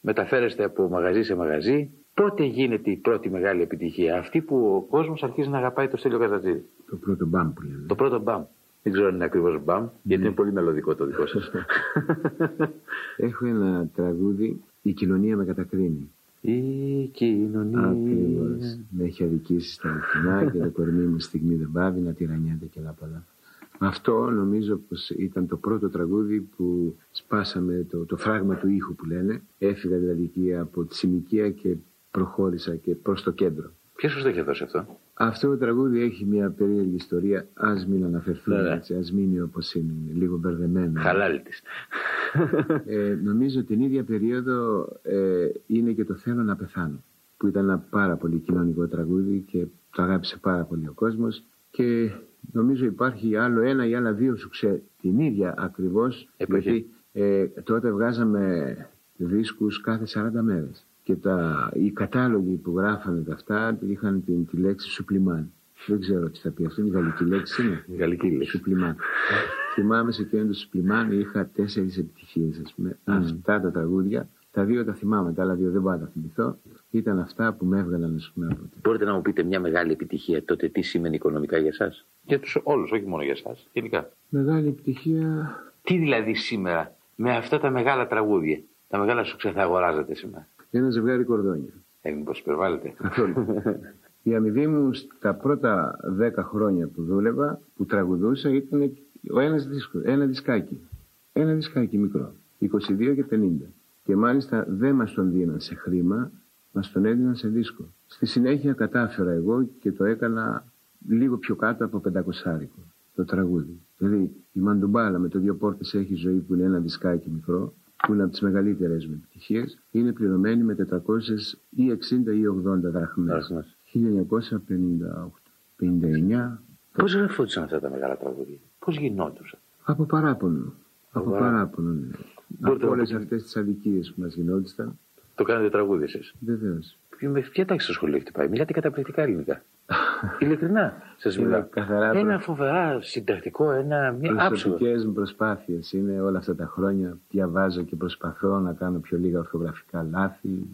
μεταφέρεστε από μαγαζί σε μαγαζί. Πότε γίνεται η πρώτη μεγάλη επιτυχία, αυτή που ο κόσμος αρχίζει να αγαπάει το Στέλιο Καζατζίδη. Το πρώτο μπαμ που λένε. Το πρώτο μπαμ. Δεν ξέρω αν είναι ακριβώς μπαμ, γιατί είναι πολύ μελωδικό το δικό σας. Έχω ένα τραγούδι, Η κοινωνία με κατακρίνει. η κοινωνία. Ακριβώς. Με έχει αδικήσει στα αληθινά και το κορμί μου στιγμή δεν πάβει να τυραννιέται και άλλα πολλά. Αυτό νομίζω πως ήταν το πρώτο τραγούδι που σπάσαμε το, το φράγμα του ήχου που λένε. Έφυγα δηλαδή από τη συνοικία και προχώρησα και προς το κέντρο. Ποιος σα το είχε δώσει αυτό; Αυτό το τραγούδι έχει μια περίεργη ιστορία. Α μην αναφερθούμε Ναι, ναι. έτσι, ας μείνει όπως είναι, λίγο μπερδεμένο. Χαλάλη της. Ε, νομίζω την ίδια περίοδο ε, είναι και το Θέλω να πεθάνω που ήταν ένα πάρα πολύ κοινωνικό τραγούδι και το αγάπησε πάρα πολύ ο κόσμος και νομίζω υπάρχει άλλο ένα ή άλλα δύο σουξέ την ίδια ακριβώς Εποχή. γιατί ε, τότε βγάζαμε δίσκους κάθε 40 μέρες και τα, οι κατάλογοι που γράφανε τα αυτά είχαν την, τη λέξη σουπλιμάν δεν ξέρω τι θα πει αυτό, είναι η γαλλική λέξη είναι. Η γαλλική λέξη. Σουπλιμάν. Θυμάμαι σε εκείνο το Σουπλιμάν είχα τέσσερις επιτυχίες, ας πούμε. Αυτά τα τραγούδια, τα δύο τα θυμάμαι, τα άλλα δύο δεν μπορώ να τα θυμηθώ. Ήταν αυτά που με έβγαλαν, ας πούμε, από Μπορείτε να μου πείτε μια μεγάλη επιτυχία τότε τι σημαίνει οικονομικά για εσά. Για τους όλους, όχι μόνο για εσά. Γενικά. Μεγάλη επιτυχία. Τι δηλαδή σήμερα με αυτά τα μεγάλα τραγούδια, τα μεγάλα σου θα αγοράζετε σήμερα; Ένα ζευγάρι κορδόνια. Ε, μήπως υπερβάλλετε. Καθόλου. Η αμοιβή μου στα πρώτα δέκα χρόνια που δούλευα, που τραγουδούσα, ήταν ο ένας δίσκος, ένα δισκάκι. Ένα δισκάκι μικρό. 22 και 50. Και μάλιστα δεν μας τον δίναν σε χρήμα, μας τον έδιναν σε δίσκο. Στη συνέχεια κατάφερα εγώ και το έκανα λίγο πιο κάτω από 500 άρικο το τραγούδι. Δηλαδή η Μαντουμπάλα με το δύο πόρτες έχει ζωή που είναι ένα δισκάκι μικρό, που είναι από τις μεγαλύτερες μου επιτυχίες, είναι πληρωμένη με 400 ή 60 ή 80 δραχμές. Δραχμές. 1958, 59, Πώς γραφόντουσαν αυτά τα μεγάλα τραγούδια, Πώς γινόντουσαν; από παράπονο. Από παράπονο. παράπονο, ναι. Μπορείτε Από να όλες πείτε- αυτές τις αδικίες που μας γινόντουσαν, Το κάνετε τραγούδι εσείς. βεβαίως. Με ποια τάξη στο σχολείο έχετε πάει, Μιλάτε καταπληκτικά ελληνικά. Ειλικρινά σας Είναι μιλάω. καθαρά Ένα προ- φοβερά συντακτικό, ένα μια άψογο. Προσωπικές μου προσπάθειες είναι όλα αυτά τα χρόνια. Διαβάζω και προσπαθώ να κάνω πιο λίγα ορθογραφικά λάθη.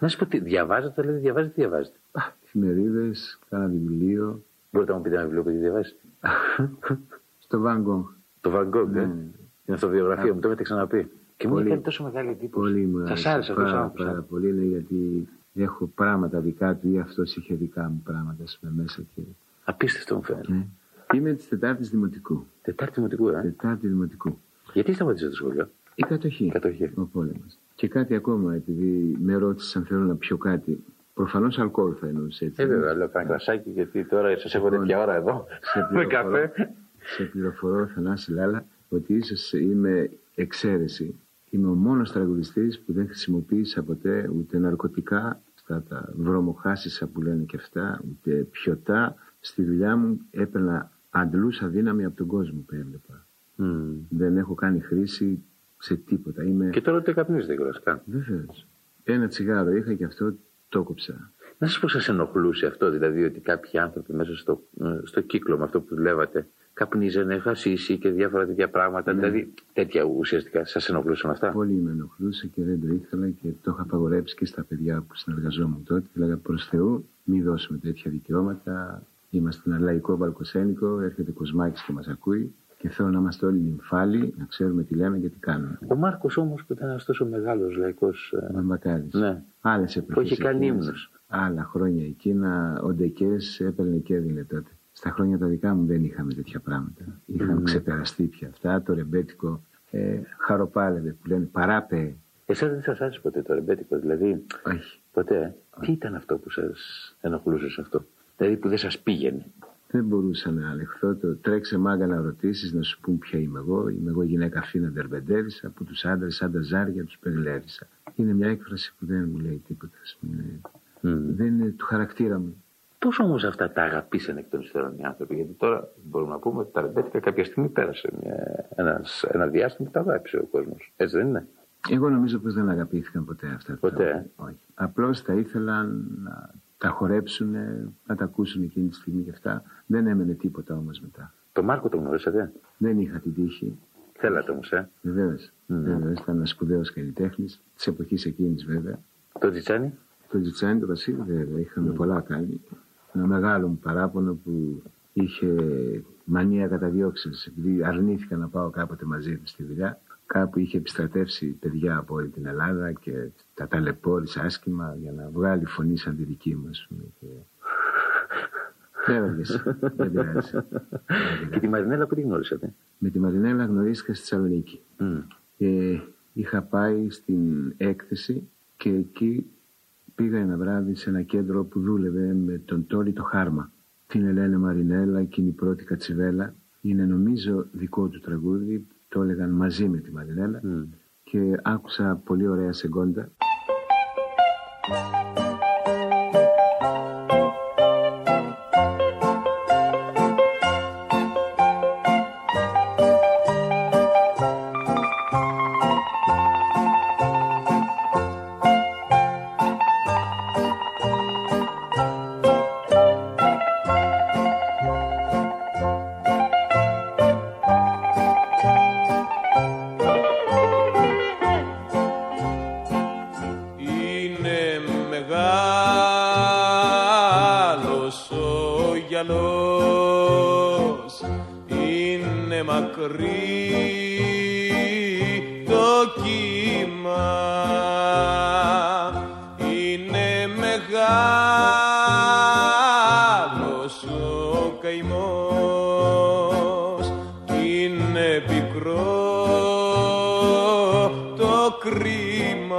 Να σας πω τι, διαβάζετε, δηλαδή διαβάζετε, τι διαβάζετε; Εφημερίδες, κάνα βιβλίο. Μπορείτε να μου πείτε ένα βιβλίο που έχετε διαβάσει. Στο Van Gogh. Το Van Gogh, ε; Ναι. Είναι στο βιογραφία μου, το έχετε ξαναπεί. Και μου Πολύ- είχε κάνει τόσο μεγάλη εντύπωση. Πολύ μου άρεσε. Σας άρεσε αυτός ο πάρα, άνθρωπος. πάρα πολύ είναι γιατί έχω πράγματα δικά του ή αυτός είχε δικά μου πράγματα ας πούμε, μέσα. Και... Απίστευτο μου φαίνεται. Ναι. Είμαι της Τετάρτης Δημοτικού. Τετάρτη Δημοτικού, ε; Τετάρτη Δημοτικού. Γιατί σταματήσατε το σχολείο. Η κατοχή. Η κατοχή. Ο πόλεμος. Και κάτι ακόμα, επειδή με ρώτησε αν θέλω να πιω κάτι. Προφανώς αλκοόλ θα εννοούσε έτσι. Ε, βέβαια, λέω κανένα κρασάκι, γιατί τώρα σας έχω τέτοια ώρα εδώ. Σε Με πληροφορώ, καφέ. σε πληροφορώ Θανάση Λάλα, ότι ίσως είμαι εξαίρεση. Είμαι ο μόνος τραγουδιστής που δεν χρησιμοποίησα ποτέ ούτε ναρκωτικά, αυτά τα βρωμοχάσισα που λένε και αυτά, ούτε πιωτά. Στη δουλειά μου έπαιρνα αντλούσα δύναμη από τον κόσμο που έβλεπα. Μμμ. Δεν έχω κάνει χρήση σε τίποτα. Είμαι Και τώρα ούτε καπνίζετε κιόλα καν. Βεβαίως. Ένα τσιγάρο είχα και αυτό το κόψα. Να σας πω, σας ενοχλούσε αυτό, δηλαδή ότι κάποιοι άνθρωποι μέσα στο, ε, στο κύκλο με αυτό που δουλεύατε καπνίζανε, χασίσι και διάφορα τέτοια πράγματα. Δηλαδή τέτοια ουσιαστικά σας ενοχλούσαν αυτά; Πολύ με ενοχλούσε και δεν το ήθελα και το είχα απαγορέψει και στα παιδιά που συνεργαζόμουν τότε. Λέγα προς Θεού, μην δώσουμε τέτοια δικαιώματα. Είμαστε ένα λαϊκό βαλκοσένικο, έρχεται Κοσμάκης και μας ακούει και θέλω να είμαστε όλοι νυμφάλοι, να ξέρουμε τι λέμε και τι κάνουμε. Ο Μάρκος όμως που ήταν ένας τόσο μεγάλος λαϊκός. Βαμβακάρης. Ναι. Άλλες εποχές Που είχε κάνει εκείνες. ύμνους. Άλλα χρόνια εκείνα, ο Ντεκές έπαιρνε και έδινε τότε. Στα χρόνια τα δικά μου δεν είχαμε τέτοια πράγματα. Είχαν ξεπεραστεί πια αυτά. Το ρεμπέτικο ε, χαροπάλευε που λένε παράπε. Εσάς δεν σας άρεσε ποτέ το ρεμπέτικο, δηλαδή; Όχι. Ποτέ. ε; Τι ήταν αυτό που σας ενοχλούσε σε αυτό; Δηλαδή που δεν σας πήγαινε; Δεν μπορούσα να αλεχθώ το τρέξε μάγκα να ρωτήσεις να σου πούν ποια είμαι εγώ. Είμαι εγώ γυναίκα φίνα ντερμπεντέρισα που τους άντρες σαν τα ζάρια τους περιλέρισα. Είναι μια έκφραση που δεν μου λέει τίποτα. ας πούμε. Μμμ. Δεν είναι του χαρακτήρα μου. Πώ όμως αυτά τα αγαπήσαν εκ των υστέρων οι άνθρωποι, Γιατί τώρα μπορούμε να πούμε ότι τα ρεμπέτικα κάποια στιγμή πέρασε μια, ένας, ένα διάστημα που τα αγάπησε ο κόσμος. Έτσι δεν είναι; Εγώ νομίζω πως δεν αγαπήθηκαν ποτέ αυτά. τα Ποτέ, τραγούδια. Όχι. Απλώς τα ήθελαν να τα χορέψουν, να τα ακούσουν εκείνη τη στιγμή και αυτά. Δεν έμενε τίποτα όμως μετά. Το Μάρκο το γνωρίσατε; Δεν είχα την τύχη. Θέλατε όμως, ε; Βεβαίως. Ναι. Βεβαίως, ήταν ένας σπουδαίος καλλιτέχνης της εποχής εκείνης βέβαια. Το Τζιτσάνι; Το Τζιτσάνι το Βασίλη βέβαια είχαμε πολλά κάνει. Ένα μεγάλο μου παράπονο που είχε μανία καταδιώξεως επειδή αρνήθηκα να πάω κάποτε μαζί του στη δουλειά. Κάπου είχε επιστρατεύσει παιδιά από όλη την Ελλάδα και τα ταλαιπώρησε άσχημα για να βγάλει φωνή σαν τη δική μου. ας πούμε. Και Έβγες. Δεν πειράζει. Και τη Μαρινέλα που την γνώρισατε; Με τη Μαρινέλα γνωρίστηκα στη Θεσσαλονίκη. Μμ. Ε, είχα πάει στην έκθεση και εκεί πήγα ένα βράδυ σε ένα κέντρο που δούλευε με τον Τόλι το Χάρμα. Την Ελένη Μαρινέλα, εκείνη η πρώτη κατσιβέλα. Είναι νομίζω δικό του τραγούδι, το έλεγαν μαζί με τη Μαρινέλα Μμ. και άκουσα πολύ ωραία σεγκόντα.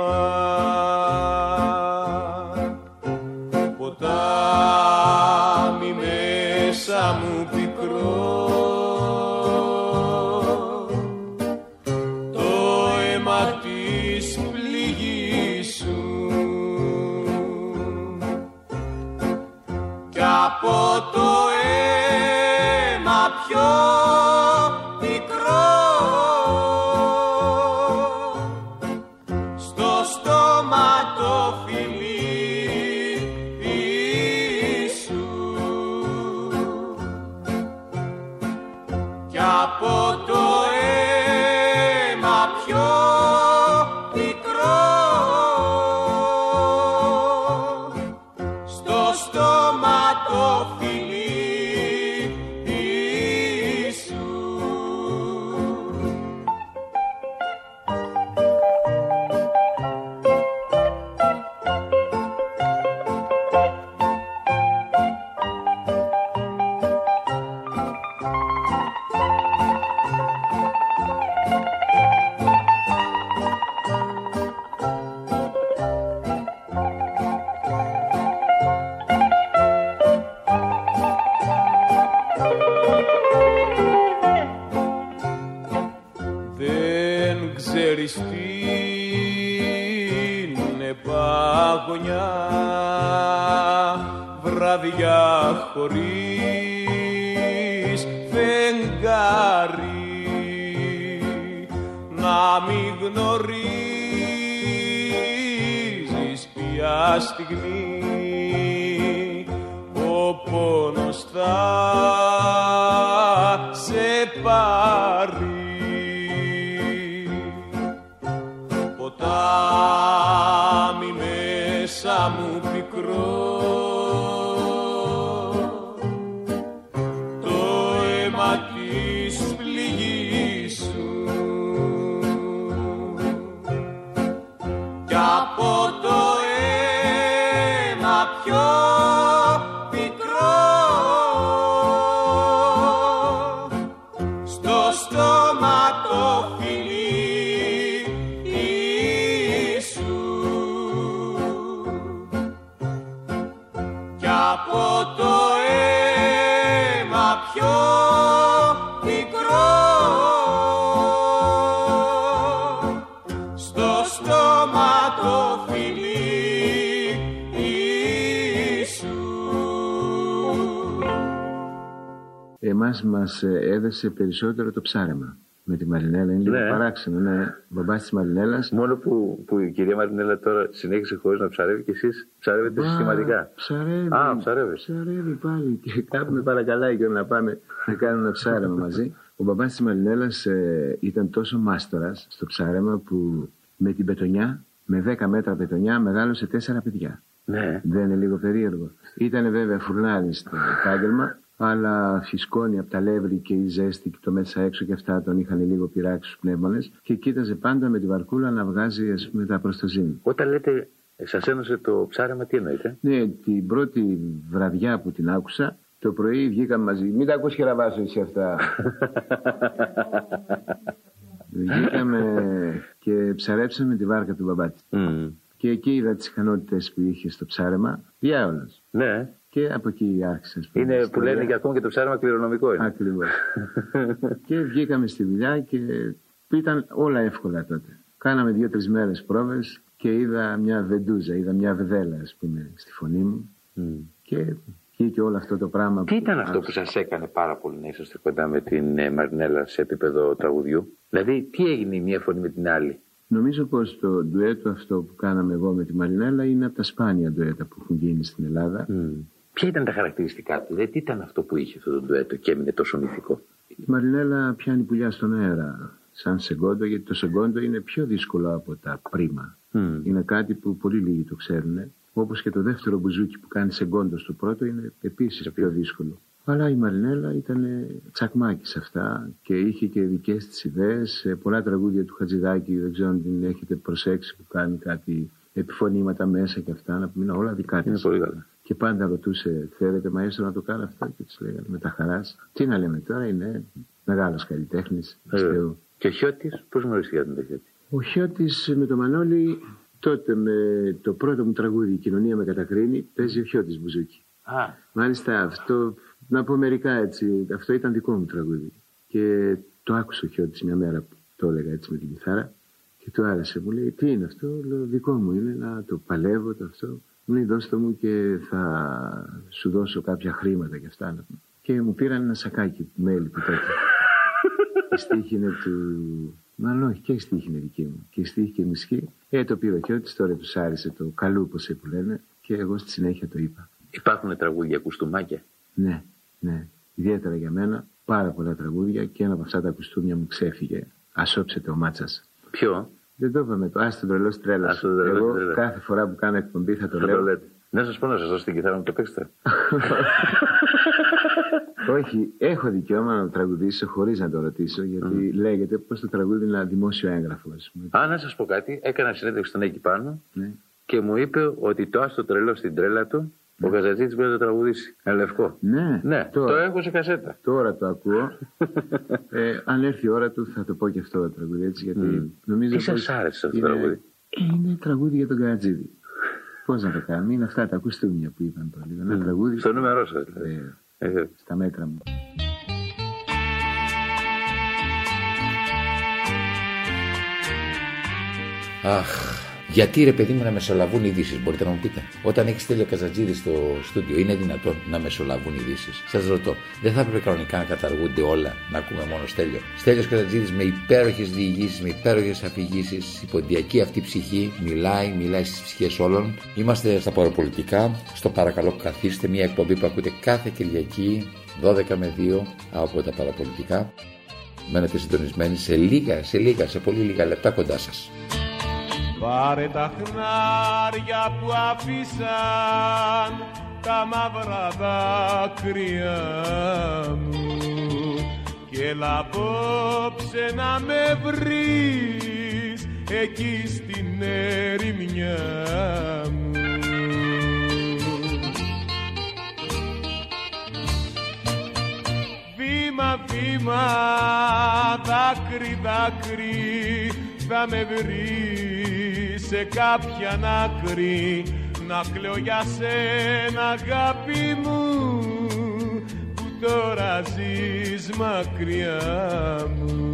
Κρίμα μας ε, έδεσε περισσότερο το ψάρεμα. Με τη Μαρινέλα είναι λίγο Ναι. παράξενο. Ναι. Ο μπαμπάς της Μαρινέλας Μόνο που, που η κυρία Μαρινέλα τώρα συνέχισε χωρίς να ψαρεύει και εσείς ψαρεύετε Μα, συστηματικά. Ψαρεύει. Α, ψαρεύει. Ψαρεύει πάλι. Και κάπου με παρακαλάει και να πάμε να κάνουμε ένα ψάρεμα μαζί. Ο μπαμπάς της Μαρινέλας ε, ήταν τόσο μάστορας στο ψάρεμα που με την πετονιά, με 10 μέτρα πετονιά, μεγάλωσε τέσσερα παιδιά. Ναι. Δεν είναι λίγο περίεργο. Ήταν βέβαια φουρνάρι στο επάγγελμα, αλλά φυσκώνει από τα λεύρη και η ζέστη και το μέσα έξω και αυτά τον είχαν λίγο πειράξει στους πνεύμονες και κοίταζε πάντα με τη βαρκούλα να βγάζει ας πούμε τα προστοζήν. Όταν λέτε σας ένωσε το ψάρεμα τι εννοείτε; Ναι, την πρώτη βραδιά που την άκουσα Το πρωί βγήκαμε μαζί. Μην τα ακούς χεραβάσω εσύ αυτά. βγήκαμε και ψαρέψαμε τη βάρκα του μπαμπάτη. Μμ. Και εκεί είδα τις ικανότητες που είχε στο ψάρεμα. Διάολος. Ναι. Και από εκεί άρχισε. ας πούμε, η Είναι που ιστορία. λένε και ακόμα και το ψάρεμα κληρονομικό είναι. Ακριβώς. και βγήκαμε στη δουλειά και ήταν όλα εύκολα τότε. Κάναμε δύο-τρεις μέρες πρόβες και είδα μια βεντούζα, είδα μια βεδέλα, ας πούμε, στη φωνή μου. Μμ. Και βγήκε όλο αυτό το πράγμα. Τι ήταν αυτό που σας έκανε πάρα πολύ να είσαστε κοντά με την ε, Μαρινέλα σε επίπεδο τραγουδιού; Δηλαδή, τι έγινε η μία φωνή με την άλλη; Νομίζω πως το ντουέτο αυτό που κάναμε εγώ με τη Μαρινέλα είναι από τα σπάνια ντουέτα που έχουν γίνει στην Ελλάδα. Μμ. Ποια ήταν τα χαρακτηριστικά του, δηλαδή τι ήταν αυτό που είχε αυτό το ντουέτο και έμεινε τόσο μυθικό; Η Μαρινέλα πιάνει πουλιά στον αέρα σαν σεγκόντο γιατί το σεγκόντο είναι πιο δύσκολο από τα πρίμα. Μμ. Είναι κάτι που πολύ λίγοι το ξέρουν. Όπως και το δεύτερο μπουζούκι που κάνει σεγκόντο στο πρώτο είναι επίσης πιο δύσκολο. Αλλά η Μαρινέλα ήταν τσακμάκι σε αυτά και είχε και δικές της ιδέες. Σε πολλά τραγούδια του Χατζηδάκη, δεν ξέρω αν την έχετε προσέξει που κάνει κάτι επιφωνήματα μέσα και αυτά, να πούμε είναι όλα δικά Είναι της. πολύ καλά. Και πάντα ρωτούσε, θέλετε μαέστρο να το κάνω αυτό και της λέγανε με τα χαράς. Τι να λέμε τώρα, είναι μεγάλος καλλιτέχνης. Ε, Θεού. Και ο Χιώτης, πώς γνωρίστηκατε με τον Χιώτη. Ο Χιώτης με τον Μανώλη, τότε με το πρώτο μου τραγούδι, η κοινωνία με κατακρίνει, παίζει ο Χιώτης Μπουζούκι. Α, Μάλιστα αυτό, να πω μερικά έτσι, αυτό ήταν δικό μου τραγούδι. Και το άκουσε ο Χιώτης μια μέρα που το έλεγα έτσι με την κιθάρα και του άρεσε. Μου λέει, τι είναι αυτό, λέω, δικό μου είναι, να το παλεύω το αυτό. Μου λέει, δώστε μου και θα σου δώσω κάποια χρήματα και αυτά. να πούμε. Και μου πήραν ένα σακάκι μέλι που τότε. η στίχη είναι του... Μάλλον όχι, και η στίχη είναι δική μου. Και η στίχη και η μισχή. Ε, το πήρε ο Χιώτης, τώρα του άρεσε το καλούπωσε που λένε και εγώ στη συνέχεια το είπα. υπάρχουν τραγούδια κουστούμάκια. Ναι, ναι. Ιδιαίτερα για μένα πάρα πολλά τραγούδια και ένα από αυτά τα κουστούμια μου ξέφυγε. Ασόψετε ο μάτσας. Ποιο, Δεν το είπαμε το Άστο τρελό τρέλας. Άστο το τρελός Εγώ τρέλας. κάθε φορά που κάνω εκπομπή θα το θα λέω. το λέτε. Να σας πω να σας δώσω την κιθάρα μου το παίξετε. Όχι, έχω δικαίωμα να το τραγουδήσω χωρίς να το ρωτήσω, γιατί λέγεται πω το τραγούδι είναι ένα δημόσιο έγγραφο. ας πούμε. Α, να σας πω κάτι, έκανα συνέντευξη στον εκεί πάνω Ναι. και μου είπε ότι το άστο τρελό στην τρέλα του, ο Καζατζήτης μπορεί να το τραγουδήσει. Ένα λευκό. Ναι, Ναι, τώρα, το έχω σε κασέτα. τώρα το ακούω. ε, αν έρθει η ώρα του θα το πω και αυτό το τραγούδι έτσι, γιατί νομίζω. Τι σας πως άρεσε αυτό το είναι- τραγούδι; Ε, Είναι τραγούδι για τον Καρατζίδη. Πώς να το κάνουμε, είναι αυτά τα κουστούμια που είπαν πολύ. Ένα τραγούδι. Στο νούμερό σας. δηλαδή. Ε, Ε, στα μέτρα μου. Αχ, γιατί ρε παιδί μου να μεσολαβούν ειδήσεις, μπορείτε να μου πείτε. Όταν έχεις στείλει ο Καζατζίδη στο στούντιο, είναι δυνατόν να μεσολαβούν ειδήσεις. Σας ρωτώ, δεν θα έπρεπε κανονικά να καταργούνται όλα, να ακούμε μόνο Στέλιο; Στέλιος Καζατζίδης με υπέροχες διηγήσεις, με υπέροχες αφηγήσεις, η ποντιακή αυτή ψυχή μιλάει, μιλάει στις ψυχές όλων. Είμαστε στα παραπολιτικά, στο παρακαλώ καθίστε, μια εκπομπή που ακούτε κάθε Κυριακή 12 με 2 από τα παραπολιτικά. Μένετε συντονισμένοι σε λίγα, σε λίγα, σε πολύ λίγα λεπτά κοντά σας. Πάρε τα χνάρια που αφήσαν τα μαύρα δάκρυα μου και έλα απόψε να με βρεις εκεί στην ερημιά μου. Βήμα, βήμα, δάκρυ, δάκρυ θα με βρεις σε κάποια άκρη να κλαίω για σένα αγάπη μου που τώρα ζεις μακριά μου.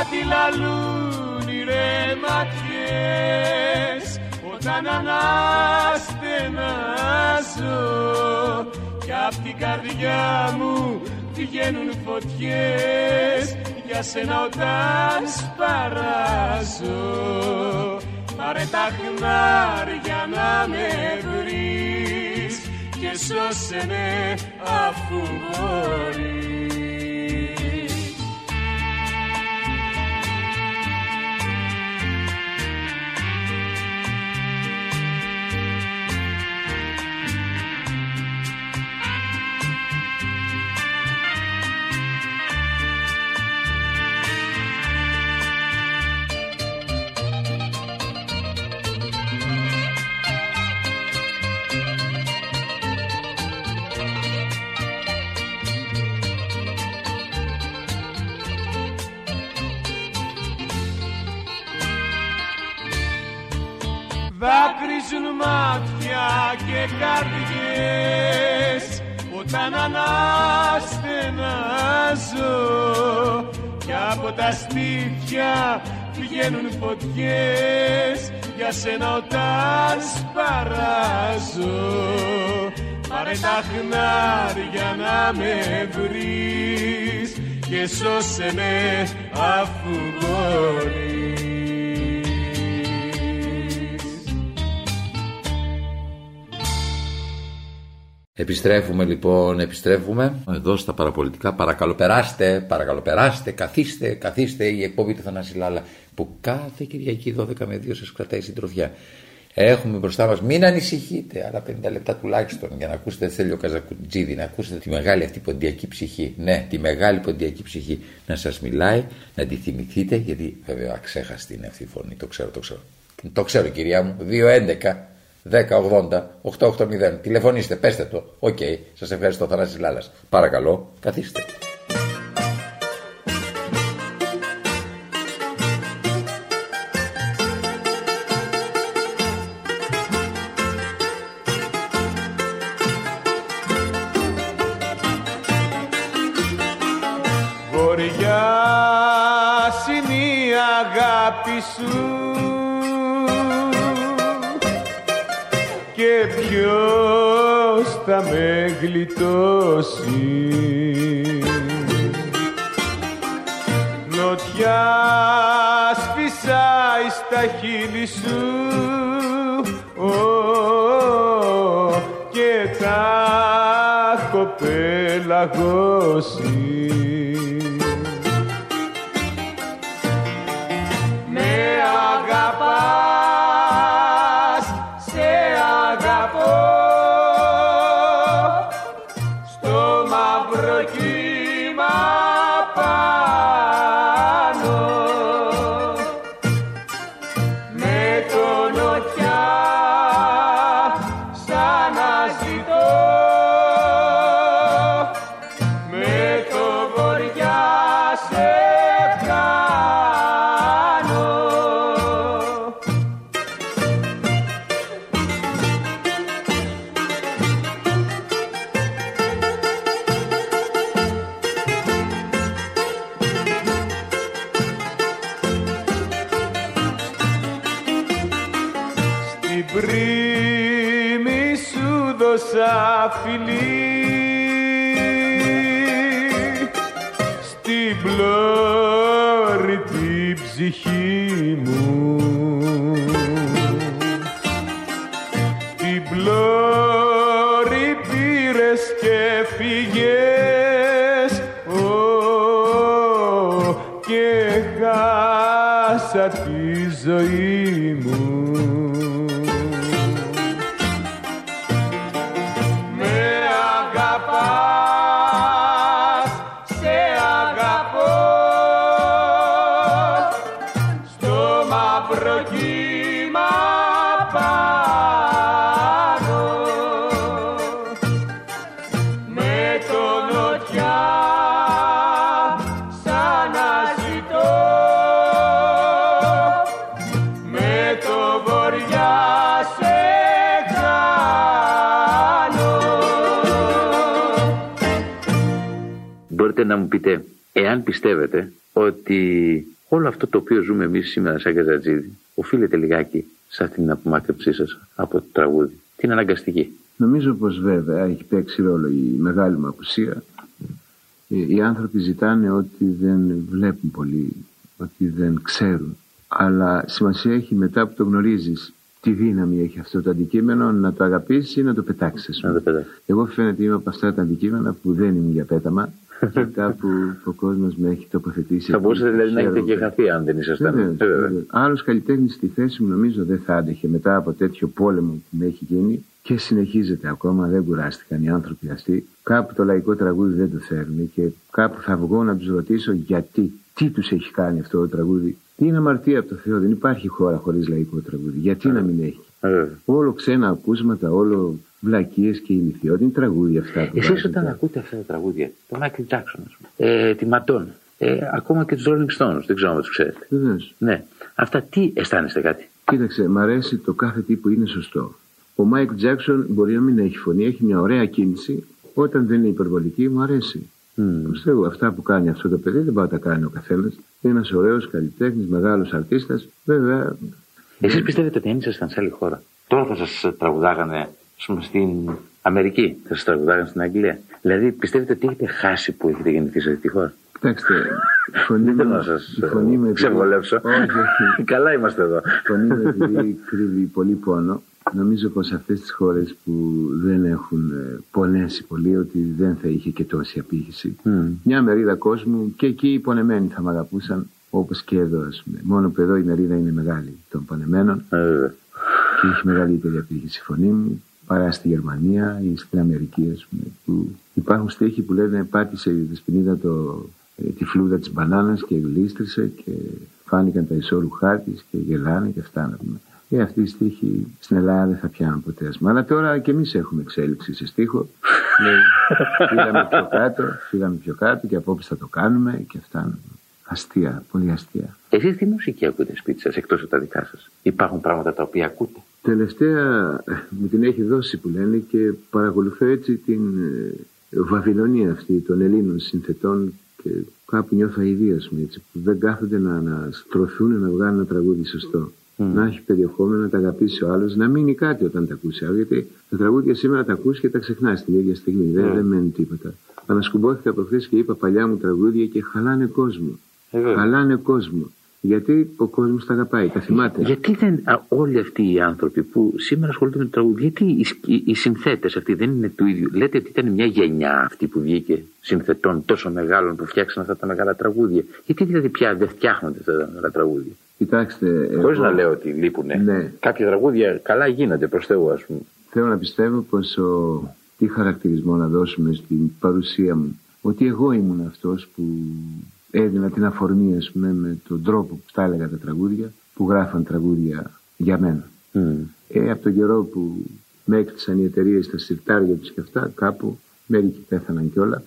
Αντιλαλούν οι ρε ματιές όταν αναστενάζω κι απ' την καρδιά μου βγαίνουν φωτιές για σένα όταν σπαράζω. Πάρε τα χνάρια να με βρεις και σώσε με αφού μπορείς δάκρυζουν μάτια και καρδιές. Όταν αναστενάζω και από τα στήθια βγαίνουν φωτιές. Για σένα όταν σπαράζω πάρε τα χνάρια να με βρεις και σώσε με αφού μπορείς Επιστρέφουμε λοιπόν, επιστρέφουμε εδώ στα παραπολιτικά. Παρακαλώ περάστε, παρακαλώ περάστε, καθίστε, καθίστε. Η εκπομπή του Θανάση Λάλα που κάθε Κυριακή 12 με 2 σας κρατάει συντροφιά. Έχουμε μπροστά μας, μην ανησυχείτε, άλλα 50 λεπτά τουλάχιστον για να ακούσετε Θέλιο Καζακουτζίδη, να ακούσετε τη μεγάλη αυτή ποντιακή ψυχή. Ναι, τη μεγάλη ποντιακή ψυχή να σας μιλάει, να τη θυμηθείτε, γιατί βέβαια αξέχαστη είναι αυτή η φωνή, το ξέρω, το ξέρω. Το ξέρω κυρία μου, 2-11. 1080-880. Τηλεφωνήστε, πέστε το. OK, okay. σας ευχαριστώ Θανάσης Λάλας. Παρακαλώ, καθίστε. Γλιτώσει. Νοτιά σφυσάει στα χείλη σου. Και τα έχω πελαγώσει να μου πείτε, εάν πιστεύετε ότι όλο αυτό το οποίο ζούμε εμείς σήμερα σαν Καζατζίδη οφείλεται λιγάκι σε αυτήν την απομάκρυνσή σας από το τραγούδι, την αναγκαστική; Νομίζω πως βέβαια έχει παίξει ρόλο η μεγάλη μου απουσία. Ε, οι άνθρωποι ζητάνε ότι δεν βλέπουν πολύ, ότι δεν ξέρουν. Αλλά σημασία έχει μετά που το γνωρίζεις τι δύναμη έχει αυτό το αντικείμενο να το αγαπήσεις ή να το πετάξεις. Εγώ φαίνεται είμαι από αυτά τα αντικείμενα που δεν είναι για πέταμα και κάπου ο κόσμος με έχει τοποθετήσει. Θα μπορούσατε δηλαδή να έχετε και χαθεί αν δεν ήσασταν. Άλλος καλλιτέχνης στη θέση μου νομίζω δεν θα άντεχε μετά από τέτοιο πόλεμο που με έχει γίνει και συνεχίζεται ακόμα, δεν κουράστηκαν οι άνθρωποι αυτοί. Κάπου το λαϊκό τραγούδι δεν το θέλουν και κάπου θα βγω να τους ρωτήσω γιατί, τι τους έχει κάνει αυτό το τραγούδι. Τι είναι αμαρτία από το Θεό, δεν υπάρχει χώρα χωρίς λαϊκό τραγούδι. Γιατί να μην έχει; Όλο ξένα ακούσματα, όλο βλακίες και ηλιθιότητα. Είναι τραγούδια αυτά που Εσείς όταν ακούτε αυτά τα τραγούδια, τον Μάικλ Τζάξον, ας πούμε, ε, τη Μαντόνα, ε, ακόμα και τους Rolling Stones, δεν ξέρω αν τους ξέρετε. Βεβαίως. Ναι. Αυτά τι αισθάνεστε κάτι; Κοίταξε, μ' αρέσει το κάθε τι που είναι σωστό. Ο Μάικ Τζάξον μπορεί να μην έχει φωνή, έχει μια ωραία κίνηση. Όταν δεν είναι υπερβολική, μου αρέσει. Mm. Πιστεύω αυτά που κάνει αυτό το παιδί δεν πάει να τα κάνει ο καθένας. Είναι ένας ωραίος καλλιτέχνης, μεγάλος αρτίστας. Βέβαια. Εσείς πιστεύετε ότι αν ήσασταν σε άλλη χώρα, τώρα θα σας τραγουδάγανε πούμε, στην Αμερική, θα σας τραγουδάγανε στην Αγγλία. Δηλαδή πιστεύετε ότι έχετε χάσει που έχετε γεννηθεί σε αυτή τη χώρα; Κοιτάξτε, η φωνή Δεν θέλω να σας ξεβολεύσω. Καλά είμαστε εδώ. Η φωνή μου επειδή κρύβει πολύ πόνο. Νομίζω πως αυτές τις χώρες που δεν έχουν ε, πονέσει πολύ ότι δεν θα είχε και τόση απήχηση. Mm. Μια μερίδα κόσμου και εκεί οι πονεμένοι θα με αγαπούσαν όπως και εδώ ας πούμε. Μόνο που εδώ η μερίδα είναι μεγάλη των πονεμένων mm. και έχει μεγαλύτερη απήχηση η φωνή μου παρά στη Γερμανία ή στην Αμερική ας πούμε. Που υπάρχουν στίχοι που λένε πάτησε η δεσποινίδα το, ε, τη φλούδα της μπανάνας και γλίστρισε και φάνηκαν τα ισόρουχά της και γελάνε και αυτά ε, αυτή η στίχη στην Ελλάδα δεν θα πιάνουν ποτέ ασμα. Αλλά τώρα και εμείς έχουμε εξέλιξη σε στίχο. Λέει, φύγαμε πιο κάτω, φύγαμε πιο κάτω και απόψε θα το κάνουμε και αυτά. Αστεία, πολύ αστεία. Εσείς τι μουσική ακούτε σπίτι σας εκτός από τα δικά σας; Υπάρχουν πράγματα τα οποία ακούτε; Τελευταία ε, μου την έχει δώσει που λένε και παρακολουθώ έτσι την ε, Βαβυλωνία αυτή των Ελλήνων συνθετών και κάπου νιώθω αηδία που δεν κάθονται να, να στρωθούν να βγάλουν ένα τραγούδι σωστό. Mm. Να έχει περιεχόμενο, να τα αγαπήσει ο άλλος, να μείνει κάτι όταν τα ακούσει άλλο. Γιατί τα τραγούδια σήμερα τα ακούσει και τα ξεχνάς την ίδια στιγμή. Mm. Δεν, δεν μένει τίποτα. Ανασκουμπόθηκα προχθές και είπα παλιά μου τραγούδια και χαλάνε κόσμο. Mm. Χαλάνε κόσμο. Γιατί ο κόσμος τα αγαπάει, τα θυμάται. Γιατί δεν όλοι αυτοί οι άνθρωποι που σήμερα ασχολούνται με το τραγούδι, γιατί οι, οι, οι συνθέτες αυτοί δεν είναι του ίδιου. Λέτε ότι ήταν μια γενιά αυτή που βγήκε συνθετών τόσο μεγάλων που φτιάξαν αυτά τα μεγάλα τραγούδια. Γιατί δηλαδή πια δεν φτιάχνονται αυτά τα μεγάλα τραγούδια; Κοιτάξτε. Χωρίς να λέω ότι λείπουν. Ναι. Κάποια τραγούδια καλά γίνονται προς Θεού, ας πούμε. Θέλω να πιστεύω πως ο... τι χαρακτηρισμό να δώσουμε στην παρουσία μου. Ότι εγώ ήμουν αυτός που έδινα την αφορμή, ας πούμε, με τον τρόπο που τα έλεγα τα τραγούδια, που γράφαν τραγούδια για μένα. Mm. Ε, από τον καιρό που με έκτισαν οι εταιρείες στα συρτάρια τους και αυτά, κάπου μερικοί πέθαναν κιόλα.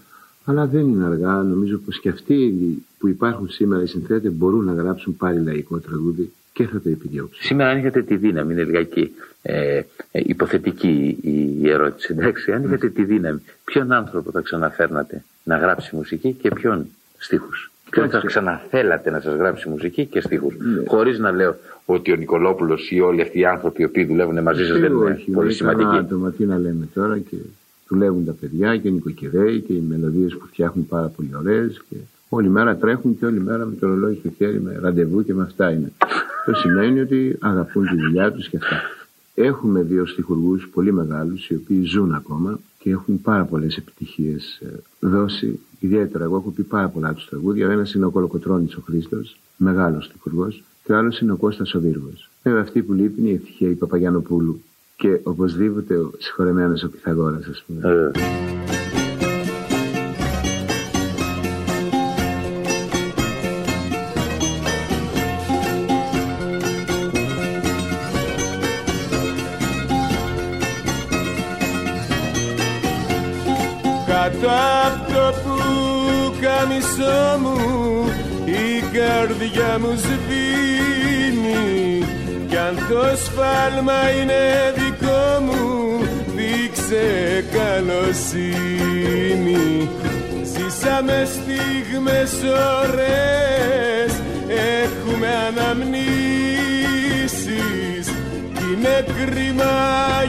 Αλλά δεν είναι αργά. Νομίζω πως και αυτοί που υπάρχουν σήμερα οι συνθέτες μπορούν να γράψουν πάλι λαϊκό τραγούδι και θα το επιδιώξουν. Σήμερα, αν είχατε τη δύναμη, είναι λιγάκι ε, ε, υποθετική η ερώτηση, εντάξει. Αν είχατε τη δύναμη, ποιον άνθρωπο θα ξαναφέρνατε να γράψει μουσική και ποιον στίχους; Ποιον θα ξαναθέλατε να σας γράψει μουσική και στίχους; Ναι. Χωρίς να λέω ότι ο Νικολόπουλος ή όλοι αυτοί οι άνθρωποι οι οποίοι δουλεύουν μαζί σας δεν είναι πολύ σημαντικοί. Άτομα, τι να λέμε τώρα και δουλεύουν τα παιδιά και οι νοικοκυρέοι και οι μελωδίες που φτιάχνουν πάρα πολύ ωραίες και όλη μέρα τρέχουν και όλη μέρα με το ρολόι στο χέρι με ραντεβού και με αυτά είναι. Αυτό σημαίνει ότι αγαπούν τη δουλειά τους και αυτά. Έχουμε δύο στιχουργούς πολύ μεγάλους οι οποίοι ζουν ακόμα και έχουν πάρα πολλές επιτυχίες ε, δώσει. Ιδιαίτερα εγώ έχω πει πάρα πολλά τους τραγούδια. Ο ένας είναι ο Κολοκοτρώνης ο Χρήστος, μεγάλος στιχουργός και ο άλλος είναι ο Κώστας ο Βίργος. Βέβαια αυτή που λείπει είναι η ευτυχία η Παπαγιανοπούλου και οπωσδήποτε ο συγχωρεμένος ο Πυθαγόρας ας πούμε. Ε. Κάτω από το που καμισό μου η καρδιά μου σβήνει κι αν το σφάλμα είναι δικό μου δείξε καλοσύνη. Ζήσαμε στιγμές ωραίες Έχουμε αναμνήσεις. Κι είναι κρίμα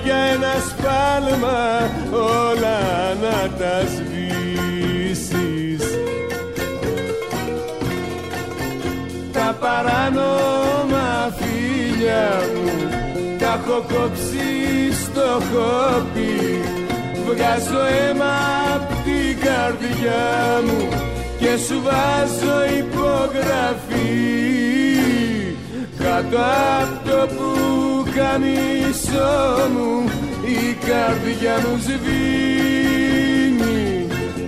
για ένα σφάλμα Όλα να τα σβήσεις. Τα παράνομα φίλια μου Τα έχω κόψει στο χόπι Βγάζω αίμα απ' την καρδιά μου Και σου βάζω υπογραφή. Κάτω απ' το που καμισό μου Η καρδιά μου σβήνει.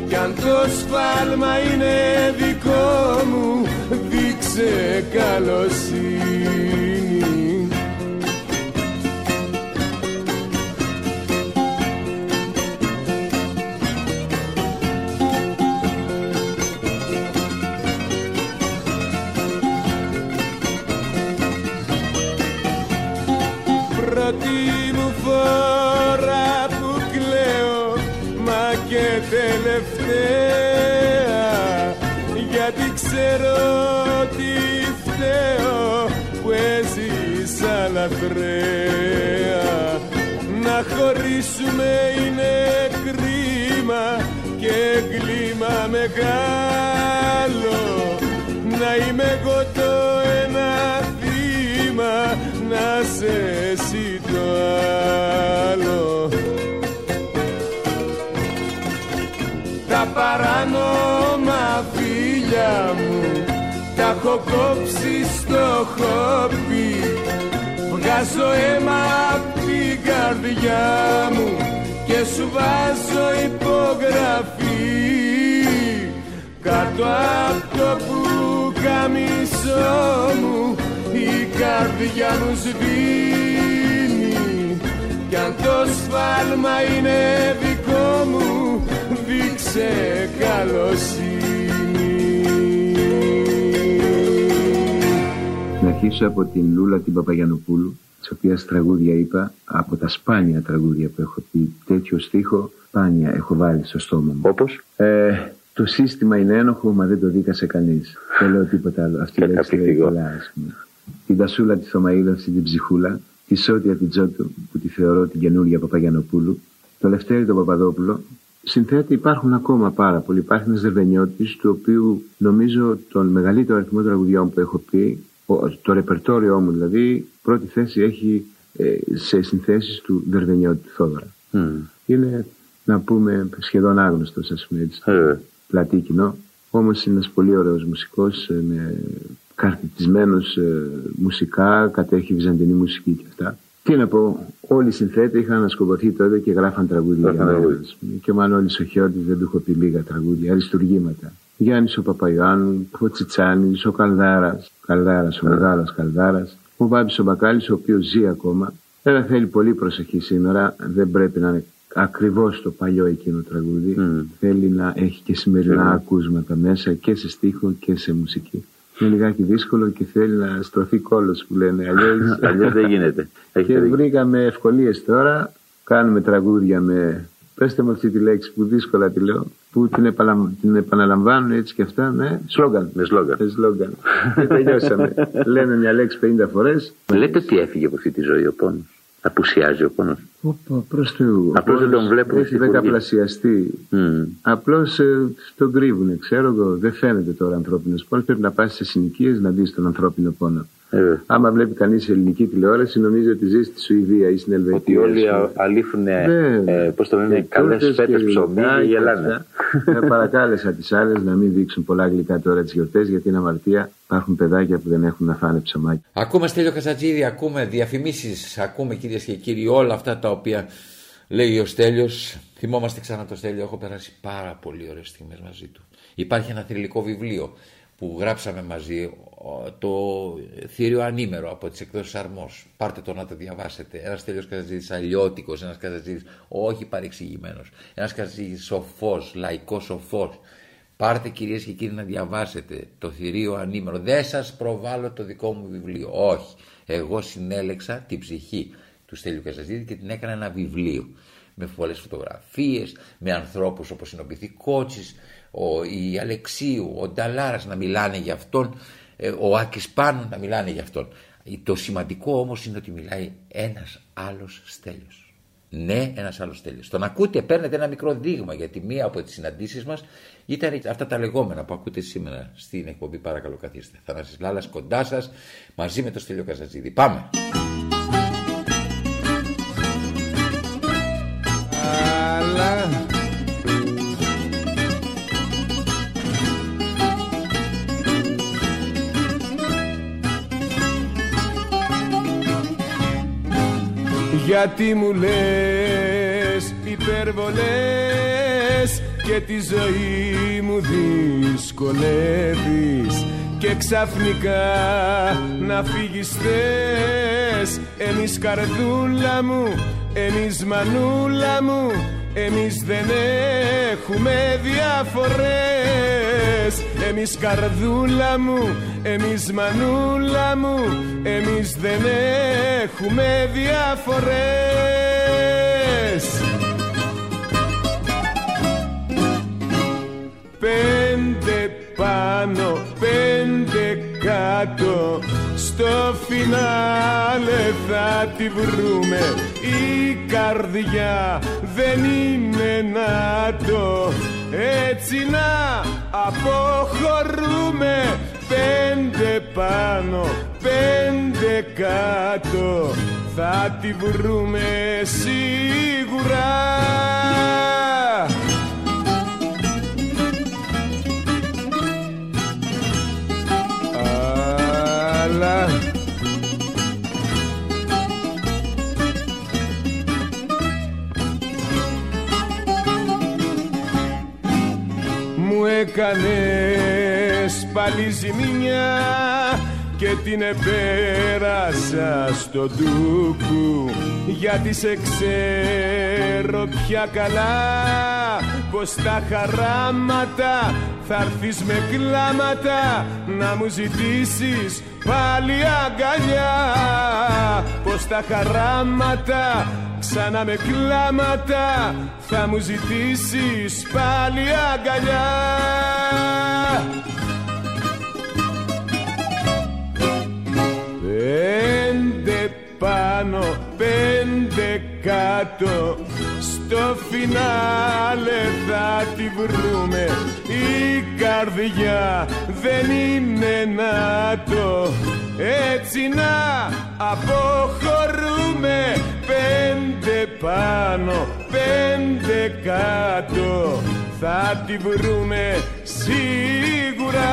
Κι αν το σφάλμα είναι δικό μου Δείξε καλοσύνη τελευταία Γιατί ξέρω τι φταίω Που έζησα λαθρέα. Να χωρίσουμε είναι κρίμα και κλίμα μεγάλο. Να είμαι εγώ το ένα θύμα Να σε εσύ το άλλο παράνομα φίλια μου. Τα έχω κόψει στο χόπι. Βγάζω αίμα απ' την καρδιά μου και σου βάζω υπογραφή. Κάτω από το πουκαμισό μου η καρδιά μου σβήνει. Κι αν το σφάλμα είναι δικό μου δείξε καλοσύνη Να αρχίσω από την Λούλα την Παπαγιανοπούλου της οποίας τραγούδια είπα από τα σπάνια τραγούδια που έχω πει τέτοιο στίχο σπάνια έχω βάλει στο στόμα μου. Όπως; Ε, το σύστημα είναι ένοχο μα δεν το δίκασε κανείς. Δεν λέω τίποτα άλλο. Αυτή η λέξη λέει πολλά ας πούμε. Την Τασούλα τη Θωμαίδα, την ψυχούλα, τη Σότια την Τζότου που τη θεωρώ την καινούργια Παπαγιανοπούλου, το Λευτέρη τον Παπαδόπουλο, Συνθέτη υπάρχουν ακόμα πάρα πολλοί. Υπάρχει ένας Δερβενιώτη, του οποίου νομίζω τον μεγαλύτερο αριθμό τραγουδιών που έχω πει το ρεπερτόριό μου δηλαδή πρώτη θέση έχει ε, σε συνθέσεις του Δερβενιώτη του Θόδωρα. Mm. Είναι να πούμε σχεδόν άγνωστος ας πούμε έτσι, mm. πλατή κοινό. Όμως είναι ένας πολύ ωραίος μουσικός, ε, με καρτιτισμένος ε, μουσικά, κατέχει βυζαντινή μουσική και αυτά. Τι να πω, όλοι οι συνθέτες είχαν ανασκοπωθεί τότε και γράφαν τραγούδια για μένα. Και ο Μανώλης ο Χιώτης δεν του έχω πει λίγα τραγούδια, αριστουργήματα. Γιάννης ο Παπαϊωάννου, ο Τσιτσάνης, ο Καλδάρας, Καλδάρας, ο μεγάλος Καλδάρας, ο Βάμπης ο Μπακάλης, ο οποίος ζει ακόμα. Βέβαια θέλει πολύ προσοχή σήμερα, δεν πρέπει να είναι ακριβώς το παλιό εκείνο τραγούδι. Mm. Θέλει να έχει και σημερινά mm. ακούσματα μέσα και σε στίχο και σε μουσική. Είναι λιγάκι δύσκολο και θέλει να στρωθεί κώλος που λένε αλλιώς, αλλιώς δεν γίνεται. και βρήκαμε ευκολίες τώρα, κάνουμε τραγούδια με Πέστε μου αυτή τη λέξη που δύσκολα τη λέω, που την, επαλα... την επαναλαμβάνουν έτσι και αυτά με σλόγκαν. Με σλόγκαν. Με σλόγκαν. και τελειώσαμε. Λένε μια λέξη 50 φορές. Λέτε τι έφυγε από αυτή τη ζωή ο πόνος; Απουσιάζει ο πόνος. Προς Θεού. Απλώς δεν τον βλέπω. Έχει δεκαπλασιαστεί. Mm. Απλώς ε, τον κρύβουν, ξέρω εγώ. Δεν φαίνεται τώρα ανθρώπινος πόνος. Πρέπει να πας σε συνοικίες να δεις τον ανθρώπινο πόνο. Ε, Άμα βλέπει κανείς ελληνική τηλεόραση, νομίζει ότι ζει στη Σουηδία ή στην Ελβετία. Ότι όλοι αλήφουν, ναι. ε, πώς το λένε, καλές φέτε ψωμί και γελάνε. ε, παρακάλεσα τις άλλες να μην δείξουν πολλά γλυκά τώρα τις γιορτές, γιατί είναι αμαρτία. Υπάρχουν παιδάκια που δεν έχουν να φάνε ψωμάκι. Ακούμε Στέλιο Κασατζίδη, ακούμε διαφημίσεις, ακούμε κυρίες και κύριοι όλα αυτά τα οποία λέει ο Στέλιος. Θυμόμαστε ξανά το Στέλιο, έχω περάσει πάρα πολύ ωραίες στιγμές μαζί του. Υπάρχει ένα θρηλυκό βιβλίο που γράψαμε μαζί το θήριο ανήμερο από τις εκδόσεις Αρμός. Πάρτε το να το διαβάσετε. Ένας τέλειος καταζήτης αλλιώτικος, ένας καταζήτης όχι παρεξηγημένος, ένας καταζήτης σοφός, λαϊκός σοφός. Πάρτε κυρίες και κύριοι να διαβάσετε το θηρίο ανήμερο. Δεν σας προβάλλω το δικό μου βιβλίο. Όχι. Εγώ συνέλεξα την ψυχή του Στέλιου Καζαζίδη και την έκανα ένα βιβλίο. Με πολλές φωτογραφίες, με ανθρώπους όπως είναι ο Πυθικότσης, ο, η Αλεξίου, ο Νταλάρας να μιλάνε για αυτόν, ε, ο Άκης Πάνου να μιλάνε για αυτόν. Το σημαντικό όμως είναι ότι μιλάει ένας άλλος στέλιος. Ναι, ένας άλλος στέλιος. Τον ακούτε, παίρνετε ένα μικρό δείγμα γιατί μία από τις συναντήσεις μας ήταν αυτά τα λεγόμενα που ακούτε σήμερα στην εκπομπή παρακαλώ καθίστε. Θανάσης Λάλας κοντά σας μαζί με το Στέλιο Καζατζίδη. Πάμε! Γιατί μου λες υπερβολές και τη ζωή μου δυσκολεύεις και ξαφνικά να φύγεις θες. Εμείς καρδούλα μου, εμείς μανούλα μου εμείς δεν έχουμε διαφορές Εμείς καρδούλα μου, εμείς μανούλα μου. Εμείς δεν έχουμε διαφορές Πέντε πάνω, πέντε κάτω. Στο φινάλε θα τη βρούμε Η καρδιά δεν είναι να το Έτσι να αποχωρούμε. Πέντε πάνω, πέντε κάτω Θα τη βρούμε σίγουρα Μου έκανες πάλι ζημιά και την επέρασα στο ντούκου γιατί σε ξέρω πια καλά πως τα χαράματα θα έρθεις με κλάματα να μου ζητήσεις πάλι αγκαλιά. Πως τα χαράματα ξανά με κλάματα θα μου ζητήσεις πάλι αγκαλιά. Πέντε πάνω, πέντε κάτω Στο φινάλε θα τη βρούμε. Η καρδιά δεν είναι να το Έτσι να αποχωρούμε Πέντε πάνω, πέντε κάτω. Θα τη βρούμε σίγουρα.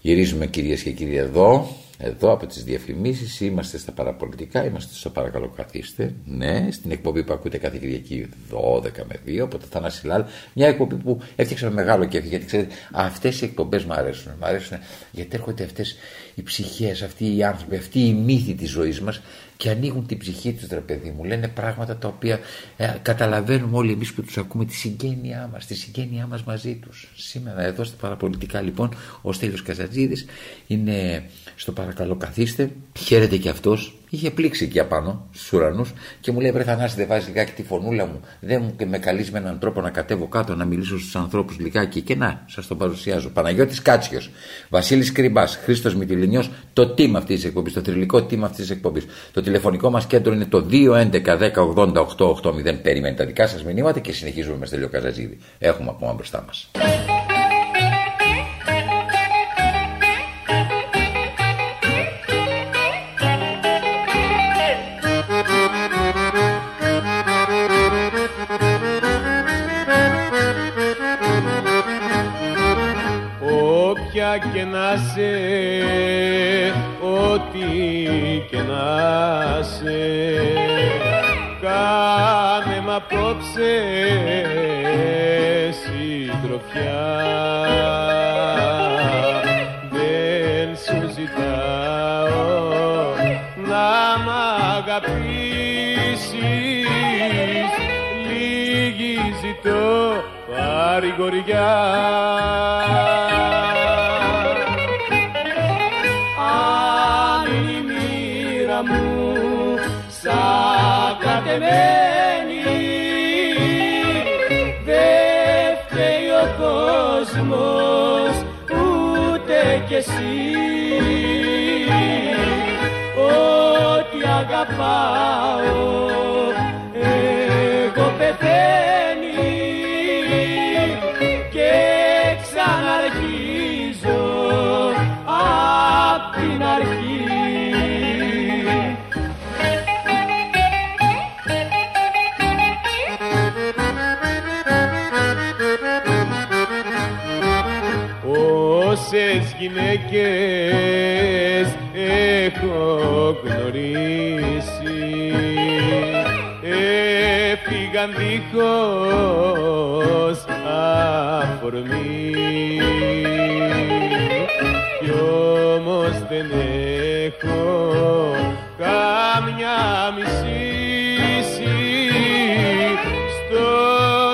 Γυρίζουμε κυρίες και κύριοι εδώ, εδώ από τις διαφημίσεις, είμαστε στα παραπολιτικά, είμαστε στο παρακαλώ καθίστε, ναι, στην εκπομπή που ακούτε κάθε Κυριακή 12 με 2, από το Θανάση Λάλ, μια εκπομπή που έφτιαξα με μεγάλο κέφι, γιατί ξέρετε, αυτές οι εκπομπές μου αρέσουν, μου αρέσουν γιατί έρχονται αυτές οι ψυχές, αυτοί οι άνθρωποι, αυτοί οι μύθοι της ζωής μας και ανοίγουν την ψυχή τους ρε παιδί μου, λένε πράγματα τα οποία ε, καταλαβαίνουμε όλοι εμείς που τους ακούμε τη συγγένειά μας, τη συγγένειά μας μαζί τους. Σήμερα εδώ στα παραπολιτικά λοιπόν ο Στέλιος Καζατζίδης είναι στο παρακαλώ καθίστε, χαίρεται και αυτός, είχε πλήξει εκεί απάνω στους ουρανούς και μου λέει βρε Θανάση δεν βάζεις λιγάκι τη φωνούλα μου, δεν μου και με καλείς με έναν τρόπο να κατέβω κάτω να μιλήσω στους ανθρώπους λιγάκι και να σας το παρουσιάζω. Παναγιώτης Κάτσιος, Βασίλης Κρυμπάς, Χρήστος Μητυλινιός, το team αυτής της εκπομπής, το θρηλυκό team αυτής της εκπομπής. Το τηλεφωνικό μας κέντρο είναι το 211-10-80-880. Περιμένετε τα δικά σας μηνύματα και συνεχίζουμε με Στέλιο Καζατζίδη. Έχουμε ακόμα μπροστά μας. Να σε, ό,τι και να σε. Κάνε μ' απόψε συντροφιά. Δεν σου ζητάω να μ' αγαπήσεις. Λίγη ζητώ παρηγοριά αγαπάω. Εγώ πεθαίνει και ξαναρχίζω απ' την αρχή. Όσες γυναίκες έχω πήγαν δίχως αφορμή. Κι όμως δεν έχω καμιά μισή στο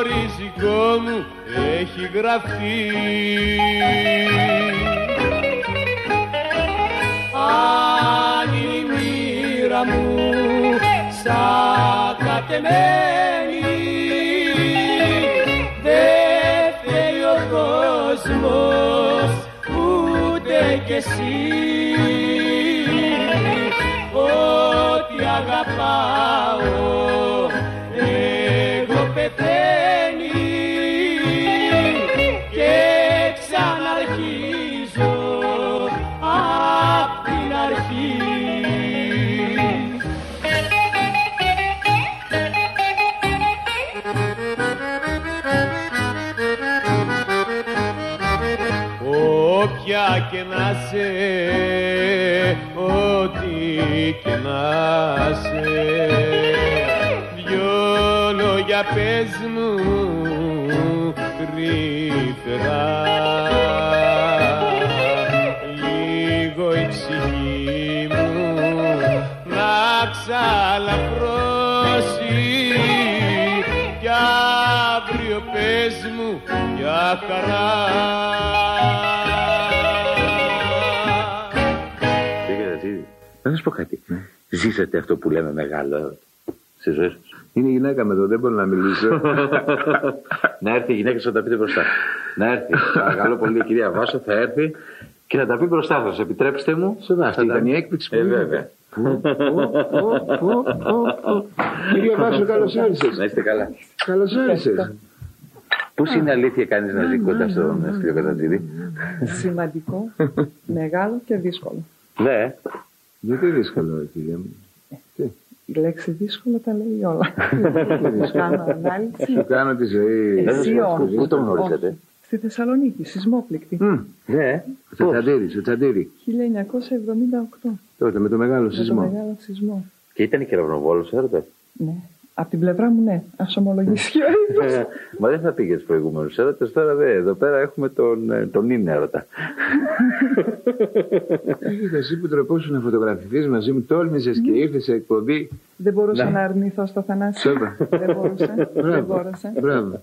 ριζικό μου έχει γραφτεί. Αν η μοίρα μου σαν κατεμένα κι εσύ. Ότι αγαπάω χαρά Κύριε Κατζίδη, να σας πω κάτι. Ζήσατε αυτό που λέμε μεγάλο έρωτα στη ζωή σας. Είναι γυναίκα με εδώ, δεν μπορώ να μιλήσω. να έρθει η γυναίκα σας να τα πείτε μπροστά. να έρθει. Παρακαλώ πολύ, η κυρία Βάσο θα έρθει και να τα πει μπροστά σας. Επιτρέψτε μου. Σωστά, αυτή Θα τα- ήταν η έκπληξη που Ε, είδα. βέβαια. Πω, πω, πω, πω, πω. Κυρία Βάσο, καλώς Να όρισες. είστε καλά. Καλώς όρισες. Πώς είναι αλήθεια κανείς να ζει κοντά στον ε, κύριο Κατατζίδη. Σημαντικό, μεγάλο και δύσκολο. Ναι. Γιατί δύσκολο, κυρία μου; Η λέξη δύσκολο τα λέει όλα. Κάνω ανάλυση. Σου κάνω τη ζωή. Εσύ Πού- όμως. Πού τον γνωρίσατε. Όχι. Στη Θεσσαλονίκη, σεισμόπληκτη. Μμ, Ναι. Ο Πώς; Τσαντήρης, ο Τσαντήρη. 1978. Τότε με το μεγάλο Με το σεισμό. μεγάλο σεισμό. Και ήταν κεραυνοβόλος, έρωτα. Ναι. Από την πλευρά μου, ναι. Α ομολογήσει ο ίδιος. Μα δεν θα πήγες του προηγούμενου έρωτες. Τώρα δε, εδώ πέρα έχουμε τον, ε, τον είναι έρωτα. Κοίτα, εσύ που τρεπόσου να φωτογραφηθείς μαζί μου, τόλμησες και ήρθες σε εκπομπή. Δεν μπορούσα Ναι. να αρνηθώ στο Θανάση. Σέβα. Δεν μπορούσα. Δεν Μπράβο. μπόρεσα. Μπράβο.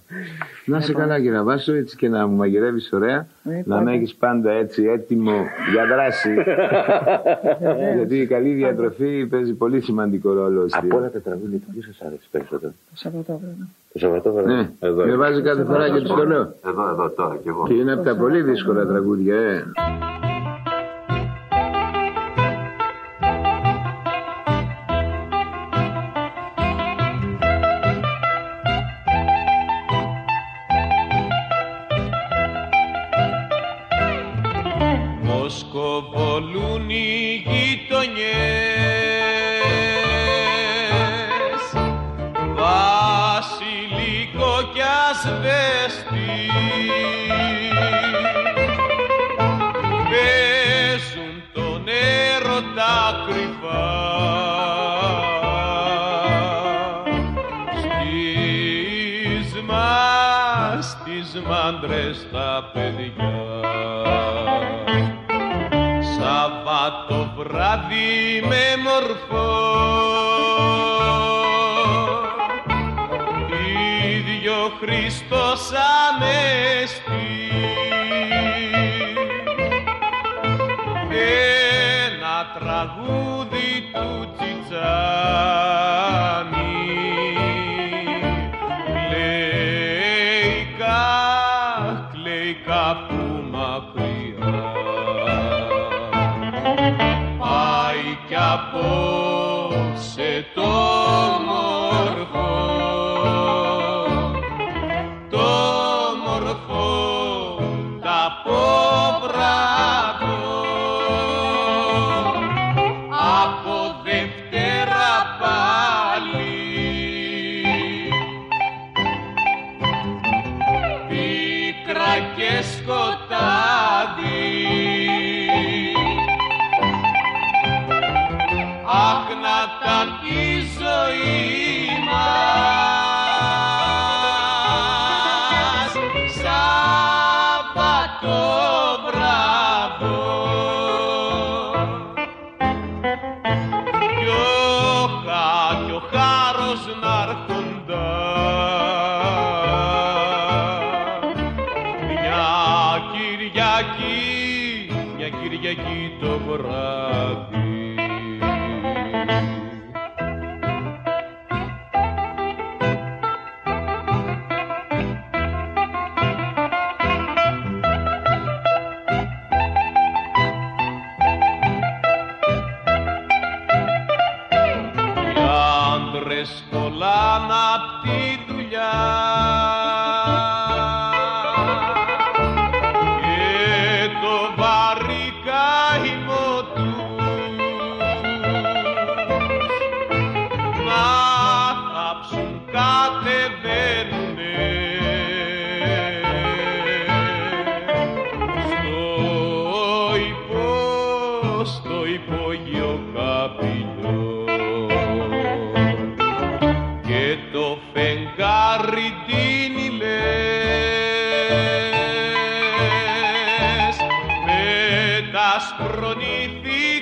Να σε καλά, κύριε Βάσο, έτσι και να μου μαγειρεύεις ωραία. Ε, Να πάντα. με έχεις πάντα έτσι έτοιμο για δράση. Γιατί η καλή διατροφή παίζει πολύ σημαντικό ρόλο. στη- Από όλα τα τραγούδια, ποιος σας άρεσε; Περισσότερο. Το Σαββατόβραδο. Το Σαββατόβραδο. Ναι, εδώ. με βάζει κάθε φορά και τους το λέω. Εδώ, εδώ, τώρα κι εγώ. Και είναι από τα πολύ δύσκολα τραγούδια, ε. Τα σπρονηθικό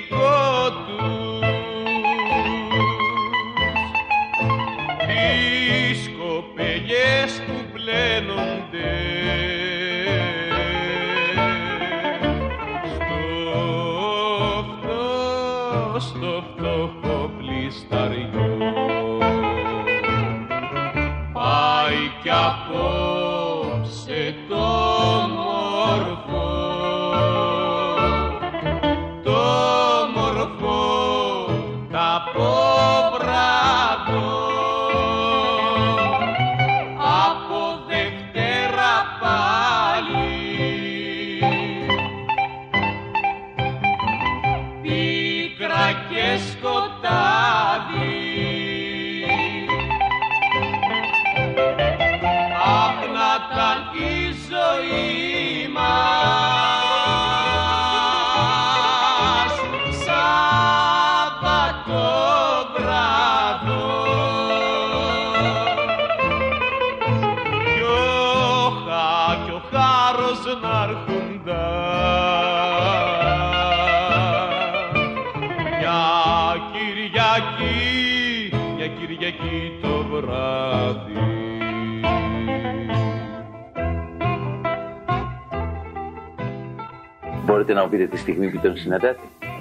μου πείτε τη στιγμή που τον συναντάτε.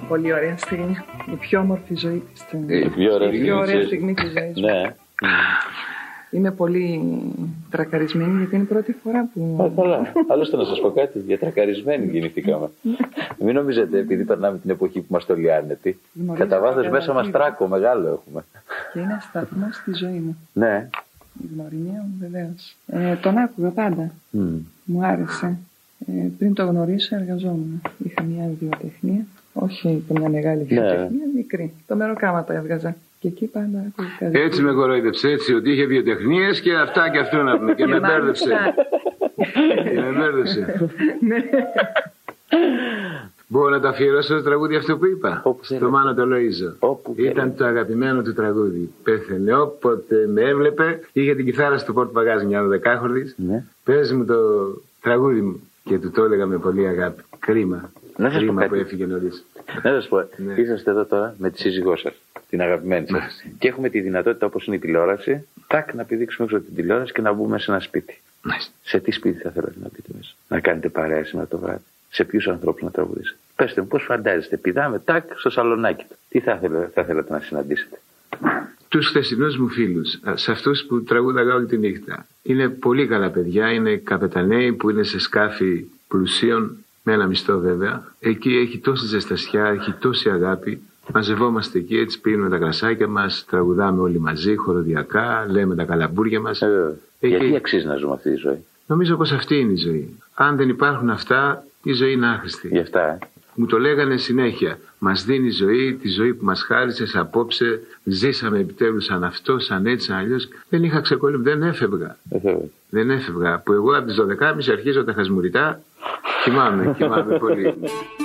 Πολύ ωραία στιγμή. Η πιο όμορφη ζωή της. Η πιο ωραία Η στιγμή πιο ωραία της- στιγμή της ζωής μου. Ναι. Είμαι πολύ τρακαρισμένη γιατί είναι η πρώτη φορά Α, που... καλά. Άλλωστε να σας πω κάτι. Για τρακαρισμένοι γεννηθήκαμε. Μην νομίζετε επειδή περνάμε την εποχή που είμαστε όλοι άνετοι. Γνωρίζω Κατά βάθος καλά μέσα μας τι. τράκο μεγάλο έχουμε. Και είναι σταθμό στη ζωή μου. Ναι. Η γνωριμία μου βεβαίως. Ε, τον άκουγα πάντα. Μμ. Μου άρεσε. Ε, πριν το γνωρίσω εργαζόμουν. Είχα μια βιοτεχνία. Όχι μια μεγάλη βιοτεχνία, μικρή. Το μεροκάματα έβγαζα. Και εκεί πάντα άκουγα. Έτσι με κοροϊδεύσε, έτσι, ότι είχε βιοτεχνίες και αυτά και αυτό να πούμε. Και με μάλιστα. μπέρδεψε. Και με μπέρδεψε. Ναι. Μπορώ να το αφιερώσω το τραγούδι αυτό που είπα; Όπου Στο θέλετε. Μάνο το Λοΐζο. Όπου Ήταν θέλετε. το αγαπημένο του τραγούδι. Πέθαινε όποτε με έβλεπε. Είχε την κιθάρα στο πόρτο παγάζ μια δεκάχορδη. Ναι. Πες μου το τραγούδι μου. Και του το έλεγα με πολύ αγάπη. Κρίμα. Να σας πω Κρίμα κάτι. που έφυγε νωρίς. Να σας πω, Ναι. είσαστε εδώ τώρα με τη σύζυγό σας, την αγαπημένη σας. Μάλιστα. Και έχουμε τη δυνατότητα, όπως είναι η τηλεόραση, τάκ να πηδήξουμε έξω από την τηλεόραση και να μπούμε σε ένα σπίτι. Σε τι σπίτι θα θέλατε να μπείτε μέσα, να κάνετε παρέα σήμερα το βράδυ; Σε ποιους ανθρώπους να τραγουδήσετε; Πετε μου, πώς φαντάζεστε, πηδάμε τάκ στο σαλονάκι του. Τι θα, θέλατε, θα θέλατε να συναντήσετε; Τους χθεσινούς μου φίλους, α, σε αυτούς που τραγούδαγα όλη τη νύχτα. Είναι πολύ καλά παιδιά, είναι καπεταναίοι που είναι σε σκάφη πλουσίων, με ένα μισθό βέβαια. Εκεί έχει τόση ζεστασιά, έχει τόση αγάπη. Μαζευόμαστε εκεί, έτσι πίνουμε τα κρασάκια μας, τραγουδάμε όλοι μαζί, χοροδιακά, λέμε τα καλαμπούρια μας. Ε, βέβαια. Εκεί. Γιατί αξίζει να ζούμε αυτή τη ζωή; Νομίζω πως αυτή είναι η ζωή. Αν δεν υπάρχουν αυτά, η ζωή είναι άχρηστη. Γι' αυτά, ε. Μου το λέγανε συνέχεια. Μας δίνει ζωή, τη ζωή που μας χάρισε απόψε. Ζήσαμε επιτέλους σαν αυτό, σαν έτσι, σαν αλλιώς. Δεν είχα ξεκολλήσει, δεν έφευγα. Ε, βέβαια. Δεν έφευγα. Που εγώ από τις 12.30 αρχίζω τα χασμουριτά. Κοιμάμαι, κοιμάμαι πολύ.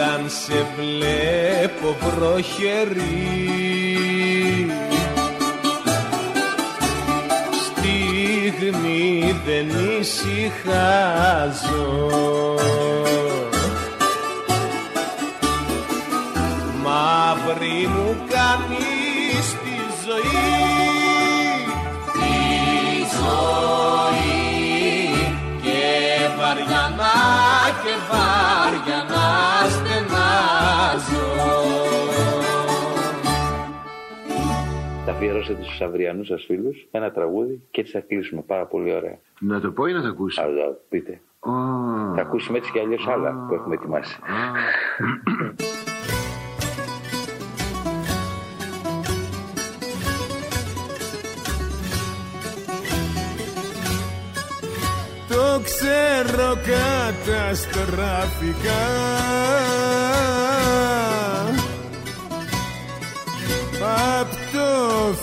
Όταν σε βλέπω βροχερή Στιγμή δεν ησυχάζω αφιερώσετε στους αυριανούς σας φίλους ένα τραγούδι και έτσι θα κλείσουμε πάρα πολύ ωραία. Να το πω ή να το ακούσω; Αλλά πείτε. Ω, Θα ακούσουμε έτσι κι αλλιώς άλλα που έχουμε ετοιμάσει. Το ξέρω καταστράφηκα Απ' το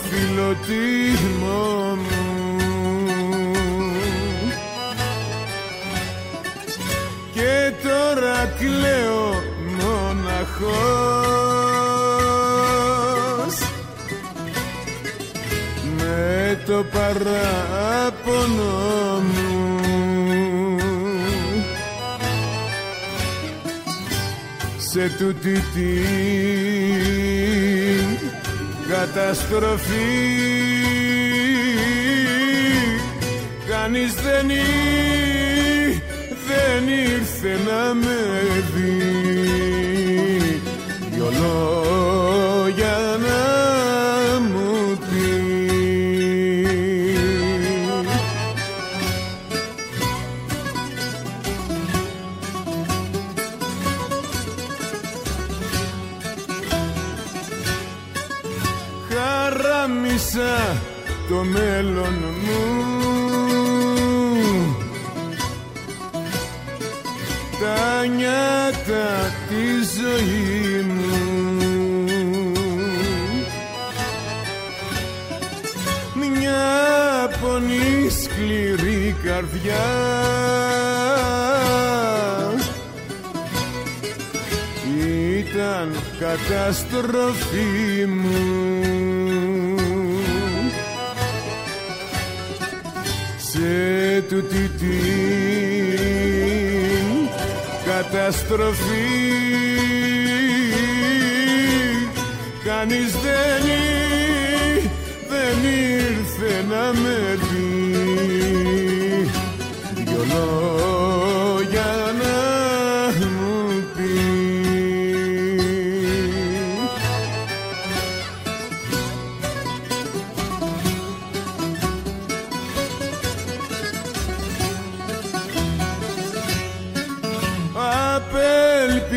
φιλοτίμο μου. Και τώρα κλαίω μοναχός με το παράπονο μου. Σε τούτη την καταστροφή. Κανείς δεν, ή- δεν ήρθε να με δει. Δυο χαράμισα το μέλλον μου. Τα νιάτα της ζωής μου. Μια πονή σκληρή καρδιά. Ήταν καταστροφή μου σε τούτη την καταστροφή. Κανείς δεν, δεν ήρθε να με δει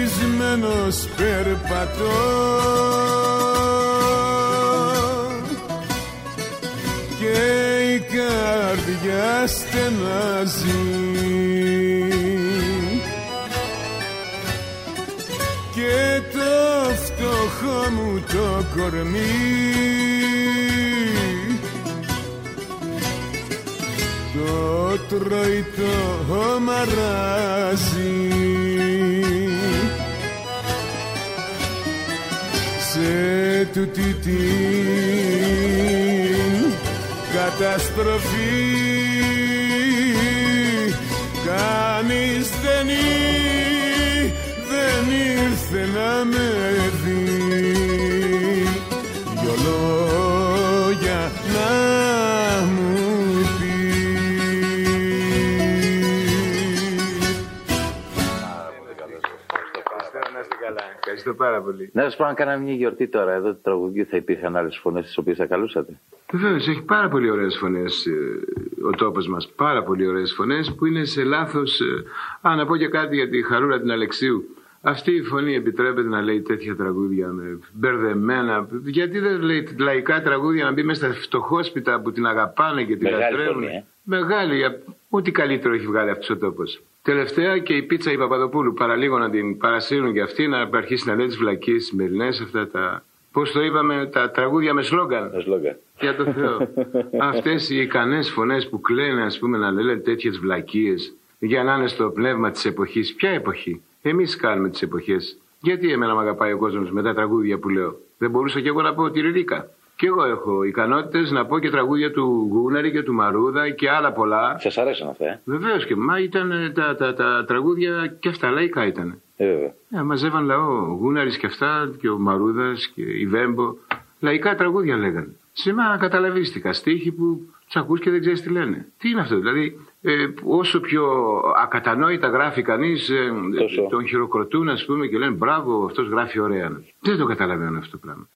Απελπισμένος περπατώ. Και η καρδιά στενάζει. Και το φτωχό μου το κορμί. Το τρώει το μαράζι σε τούτη την καταστροφή. Κανείς δεν, ή- δεν ήρθε να με Ευχαριστώ πάρα πολύ. Να σα πω, αν κάναμε μια γιορτή τώρα εδώ του τραγουδιού, θα υπήρχαν άλλες φωνές τις οποίες θα καλούσατε. Βεβαίως, έχει πάρα πολύ ωραίες φωνές ο τόπος μας. Πάρα πολύ ωραίες φωνές που είναι σε λάθος. Α, να πω και κάτι για τη Χαρούλα την Αλεξίου. Αυτή η φωνή επιτρέπεται να λέει τέτοια τραγούδια με μπερδεμένα. Γιατί δεν λέει λαϊκά τραγούδια να μπει μέσα στα φτωχόσπιτα που την αγαπάνε και την Μεγάλη λατρεύουν. φωνή, ε. Μεγάλη. α, Ό,τι καλύτερο έχει βγάλει αυτός ο τόπος. Τελευταία και η πίτσα η Παπαδοπούλου. Παραλίγο να την παρασύρουν και αυτή να αρχίσει να λέει τις βλακίες σημερινές αυτά τα. Πώς το είπαμε, τα τραγούδια με σλόγκαν. Με σλόγκαν. Για το Θεό. Αυτές οι ικανές φωνές που κλαίνε, ας πούμε, να λένε τέτοιες βλακίες για να είναι στο πνεύμα της εποχής. Ποια εποχή; Εμείς κάνουμε τις εποχές. Γιατί εμένα με αγαπάει ο κόσμος με τα τραγούδια που λέω; Δεν μπορούσα κι εγώ να πω τη Ριρίκα. Κι εγώ έχω ικανότητες να πω και τραγούδια του Γούναρη και του Μαρούδα και άλλα πολλά. Σας αρέσουν αυτά, ε; Βεβαίως και μα ήταν ε, τα, τα, τα τραγούδια και αυτά λαϊκά ήταν. ε βέβαια. Ε, μαζεύαν λαό. Ο Γούναρης και αυτά και ο Μαρούδας και η Βέμπο. Λαϊκά τραγούδια λέγανε. Σήμερα καταλαβίστηκα στίχοι που του ακούς και δεν ξέρεις τι λένε. Τι είναι αυτό, δηλαδή ε, όσο πιο ακατανόητα γράφει κανείς, Τόσο. τον χειροκροτούν ας πούμε και λένε μπράβο, αυτός γράφει ωραία. Δεν το καταλαβαίνω αυτό το πράγμα.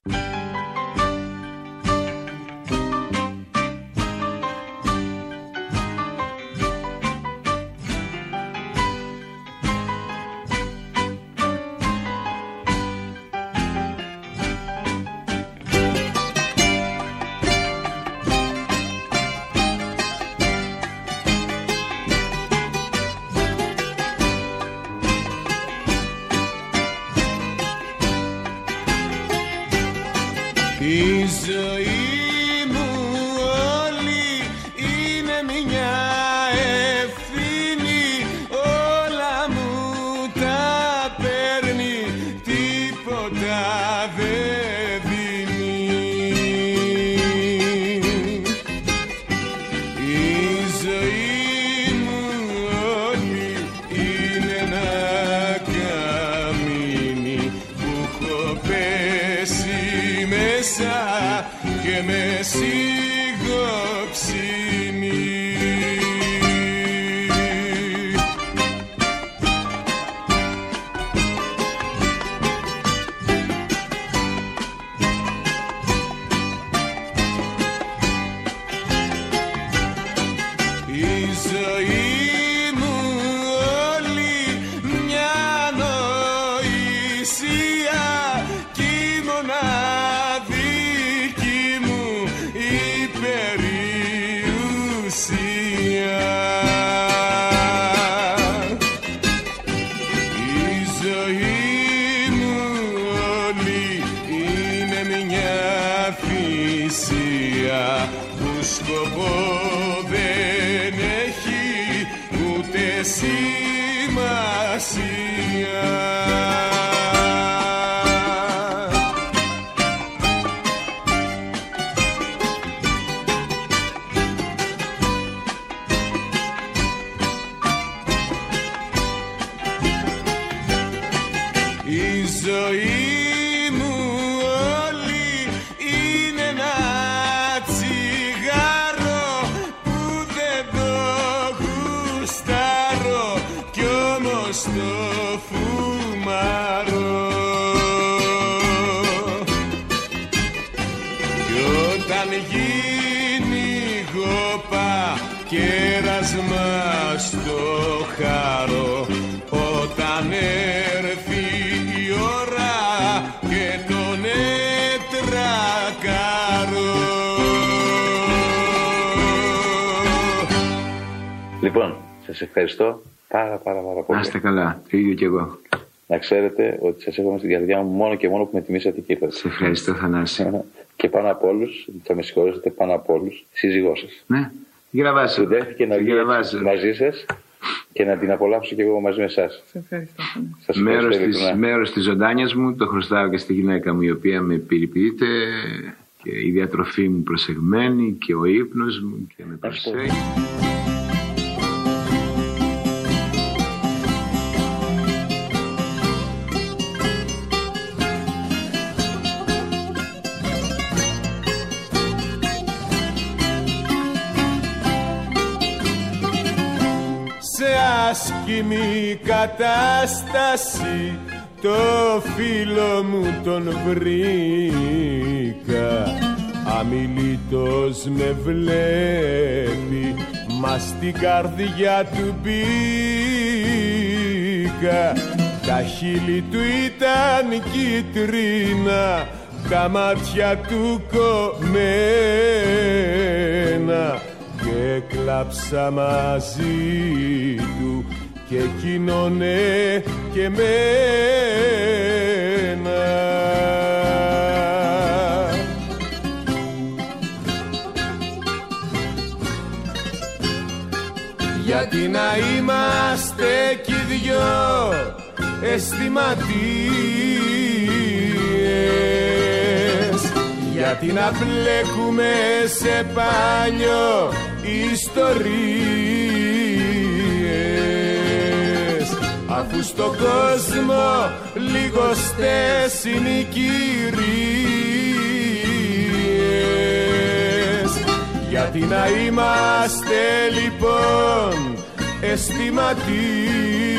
Το ίδιο κι εγώ. Να ξέρετε ότι σας έχω στην καρδιά μου μόνο και μόνο που με τιμήσατε και ήρθατε. Σε ευχαριστώ, Θανάση. Και πάνω από όλους, θα με συγχωρέσετε πάνω από όλους, σύζυγός σας. Ναι, γραβάσω. Που δέχτηκε να βγεις Γραβάσω. μαζί σας και να την απολαύσω και εγώ μαζί με εσάς. Σε ευχαριστώ. Θανάση. Σας Μέρος ευχαριστώ της, ειλικρινά. μέρος της ζωντάνιας μου το χρωστάω και στη γυναίκα μου η οποία με περιποιείται και η διατροφή μου προσεγμένη και ο ύπνος μου και με Να σου πω. προσέχει. Σε άσχημη κατάσταση το φίλο μου τον βρήκα. Αμιλήτως με βλέπει μα στην καρδιά του μπήκα. Τα χείλη του ήταν κίτρινα τα μάτια του κομμένα. Και κλάψα μαζί του και εκείνονε και μένα. Γιατί να είμαστε κι οι δυο αισθηματίες γιατί να μπλέκουμε σε πάνιο ιστορίες αφού στον κόσμο λιγοστές είναι οι κυρίες. Γιατί να είμαστε λοιπόν αισθηματίες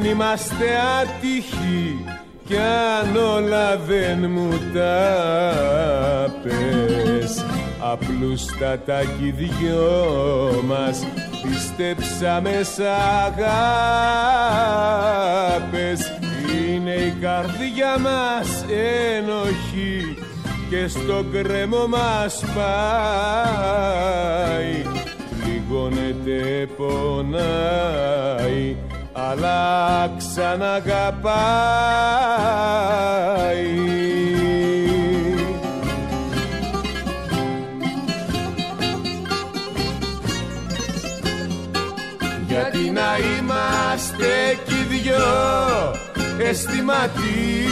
δεν είμαστε άτυχοι κι αν όλα δεν μου τα πες. Απλούστατα κι οι δυο μας πιστέψαμε σ' αγάπες. Είναι η καρδιά μας ένοχη και στο κρέμο μας πάει. Πληγώνεται πονάει αλλά ξαναγαπάει. Γιατί να είμαστε κι οι δυο αισθηματίες.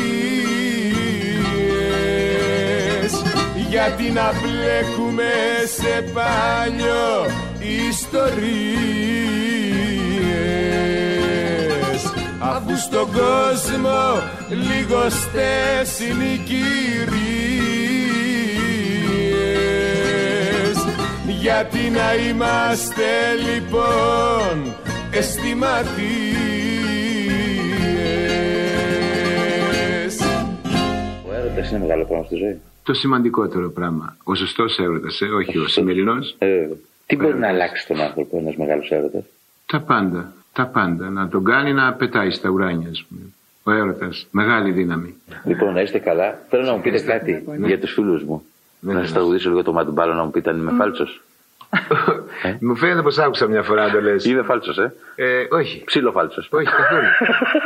Γιατί να μπλέκουμε σε πάνιο ιστορίες αφού στον κόσμο λιγοστές είναι οι κυρίες γιατί να είμαστε λοιπόν αισθηματίες Ο έρωτας είναι μεγάλο πράγμα στη ζωή. Το σημαντικότερο πράγμα. Ο σωστός έρωτας, ε, όχι ο σημερινός. Ε, τι μπορεί να αλλάξει τον άνθρωπο ένας μεγάλος έρωτας; Τα πάντα. Τα πάντα. Να τον κάνει να πετάει στα ουράνια, ας πούμε. Ο έρωτας. Μεγάλη δύναμη. Λοιπόν, να είστε καλά. Θέλω να μου πείτε κάτι για τους φίλους μου. Ναι, Να ναι. σας τραγουδήσω λίγο το μαντουμπάλο να μου πείτε αν είμαι φάλτσος. Μου φαίνεται πως άκουσα μια φορά να το λες. Είμαι φάλτσος, ε; Ε, όχι. Ξύλο φάλτσος. Όχι καθόλου.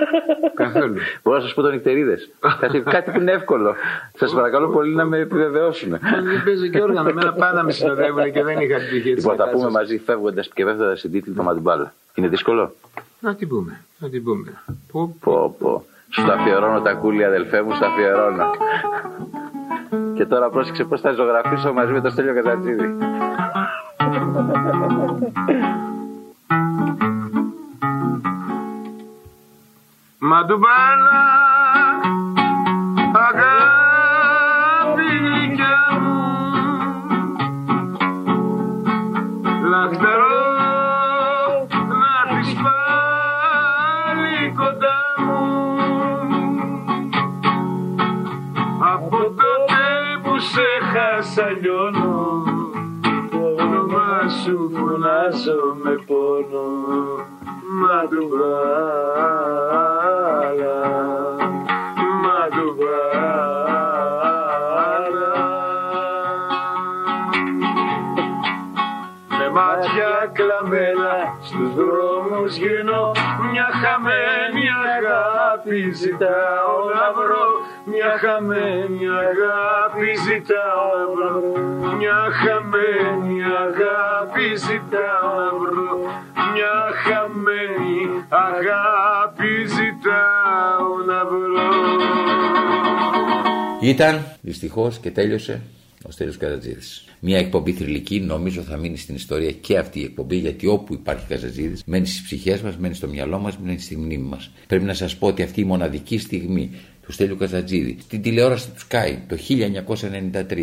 καθόλου. Μπορώ να σας πω το νυχτερίδες. κάτι, κάτι που είναι εύκολο. Σας παρακαλώ πολύ να με επιβεβαιώσουν. Δεν παίζω και όργανο. Εμένα πάντα με συνοδεύουν και δεν είχα την τύχη έτσι Λοιπόν, να θα πούμε κάτσω. μαζί φεύγοντας και βέφτοντα την τίτλη το μαντουμπάλο. Είναι δύσκολο; Να την πούμε. Να την πούμε. Πω, Πω, πω. Σου τα αφιερώνω τα κούλια, αδελφέ μου, σου τα αφιερώνω. Και τώρα πρόσεξε πώς θα ζωγραφίσω μαζί με το Στέλιο Καζατζίδη. Μαντουμπάνα σε χάσα λιώνω. Το όνομα σου φωνάζω με πόνο. Μαντουβάλα, μαντουβάλα Με μάτια κλαμμένα στους δρόμους γυρνώ Μια χαμένη αγάπη ζητάω να βρω Μια χαμένη αγάπη ζητάω να βρω Μια χαμένη αγάπη ζητάω να βρω Μια χαμένη αγάπη ζητάω να βρω Ήταν δυστυχώς και τέλειωσε ο Στέλιος Καζατζίδης. Μια εκπομπή θρηλυκή νομίζω θα μείνει στην ιστορία και αυτή η εκπομπή γιατί όπου υπάρχει Καζατζίδης μένει στις ψυχές μας, μένει στο μυαλό μας, μένει στη μνήμη μας. Πρέπει να σας πω ότι αυτή η μοναδική στιγμή του Στέλιου Καζατζίδη στην τηλεόραση του Sky το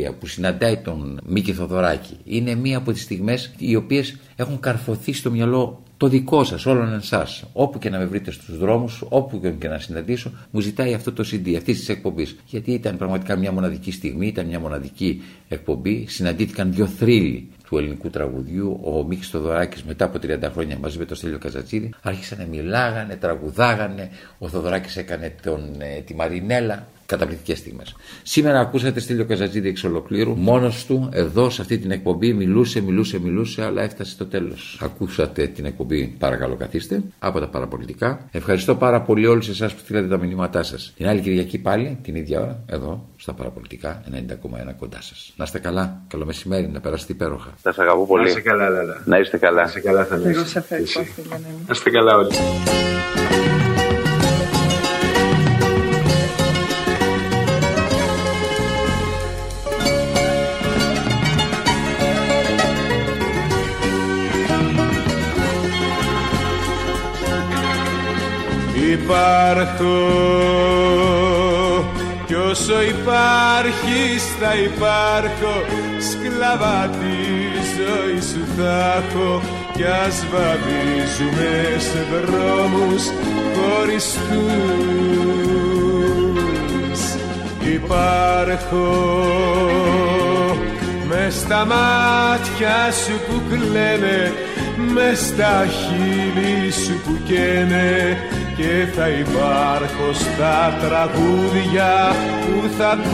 1993 που συναντάει τον Μίκη Θοδωράκη είναι μία από τις στιγμές οι οποίες έχουν καρφωθεί στο μυαλό το δικό σας, όλων εσάς. Όπου και να με βρείτε στους δρόμους, όπου και να συναντήσω, μου ζητάει αυτό το CD αυτής της εκπομπής. Γιατί ήταν πραγματικά μια μοναδική στιγμή, ήταν μια μοναδική εκπομπή. Συναντήθηκαν δύο θρύλοι του ελληνικού τραγουδιού. Ο Μίχης Θοδωράκης μετά από 30 χρόνια μαζί με τον Στέλιο Καζατσίδη άρχισαν να μιλάγανε, τραγουδάγανε. Ο Θοδωράκης έκανε τον, ε, τη Μαρινέλα. Καταπληκτικές στιγμές. Σήμερα ακούσατε Στέλιο Καζατζίδη εξ ολοκλήρου. Μόνος του, εδώ σε αυτή την εκπομπή, μιλούσε, μιλούσε, μιλούσε, αλλά έφτασε στο τέλος. Ακούσατε την εκπομπή, παρακαλώ καθίστε, από τα παραπολιτικά. Ευχαριστώ πάρα πολύ όλους εσάς που στείλατε τα μηνύματά σας. Την άλλη Κυριακή πάλι, την ίδια ώρα, εδώ, στα παραπολιτικά 90,1 κοντά σας. Να είστε καλά, καλό μεσημέρι, να περάσετε υπέροχα. Θα σα αγαπώ πολύ. Να είστε καλά, Λάλα. Να είστε καλά. Να είστε καλά, θα Εγώ σε ευχαριστώ, φίλε μου. Να είστε καλά όλοι. Υπάρχω. Κι όσο υπάρχεις θα υπάρχω. Σκλαβά τη ζωή σου θα έχω. Κι ας βαδίζουμε σε δρόμους χωριστούς. Υπάρχω. Με στα μάτια σου που κλαίνε με στα χείλη σου που καίνε και θα υπάρχω στα τραγούδια που θα ακούς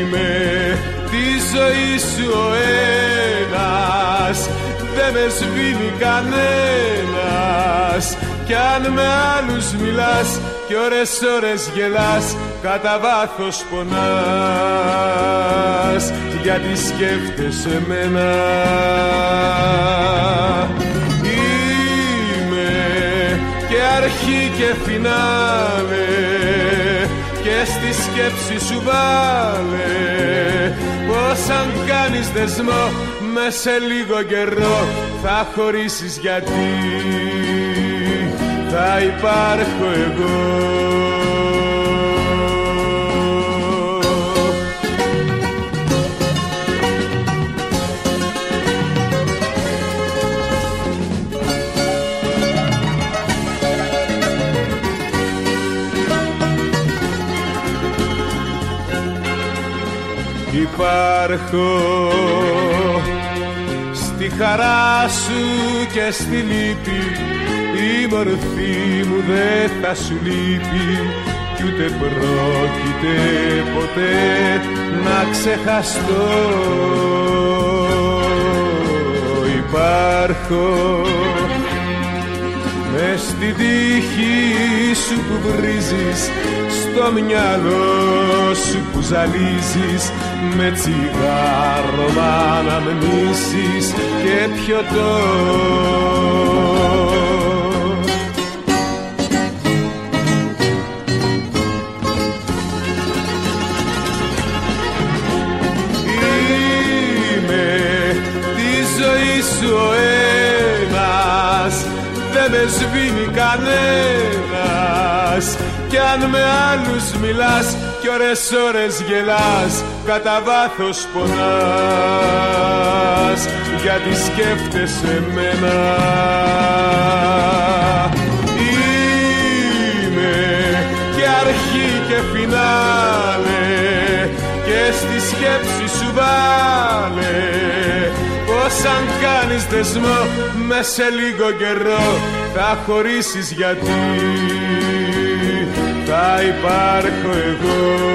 Είμαι τη ζωή σου ο ένας δεν με σβήνει κανένας. Κι αν με άλλους μιλάς κι ώρες ώρες γελάς κατά βάθος πονάς γιατί σκέφτεσαι μένα Είμαι και αρχή και φινάλε και στη σκέψη σου βάλε. Πως αν κάνεις δεσμό με σε λίγο καιρό θα χωρίσεις γιατί. Θα υπάρχω εγώ Υπάρχω. Στη χαρά σου και στη λύπη η μορφή μου δεν θα σου λείπει. Κι ούτε πρόκειται ποτέ να ξεχαστώ. Υπάρχω. Μες στη τύχη σου που βρίζεις στο μυαλό σου που ζαλίζεις με τσιγάρο αναμνήσεις και πιωτό με σβήνει κανένας Κι αν με άλλους μιλάς κι ώρες ώρες γελάς Κατά βάθος πονάς Γιατί σκέφτεσαι μένα Είμαι και αρχή και φινάλε Και στη σκέψη σου βάλε πως αν κάνεις δεσμό με σε λίγο καιρό θα χωρίσεις γιατί θα υπάρχω εγώ.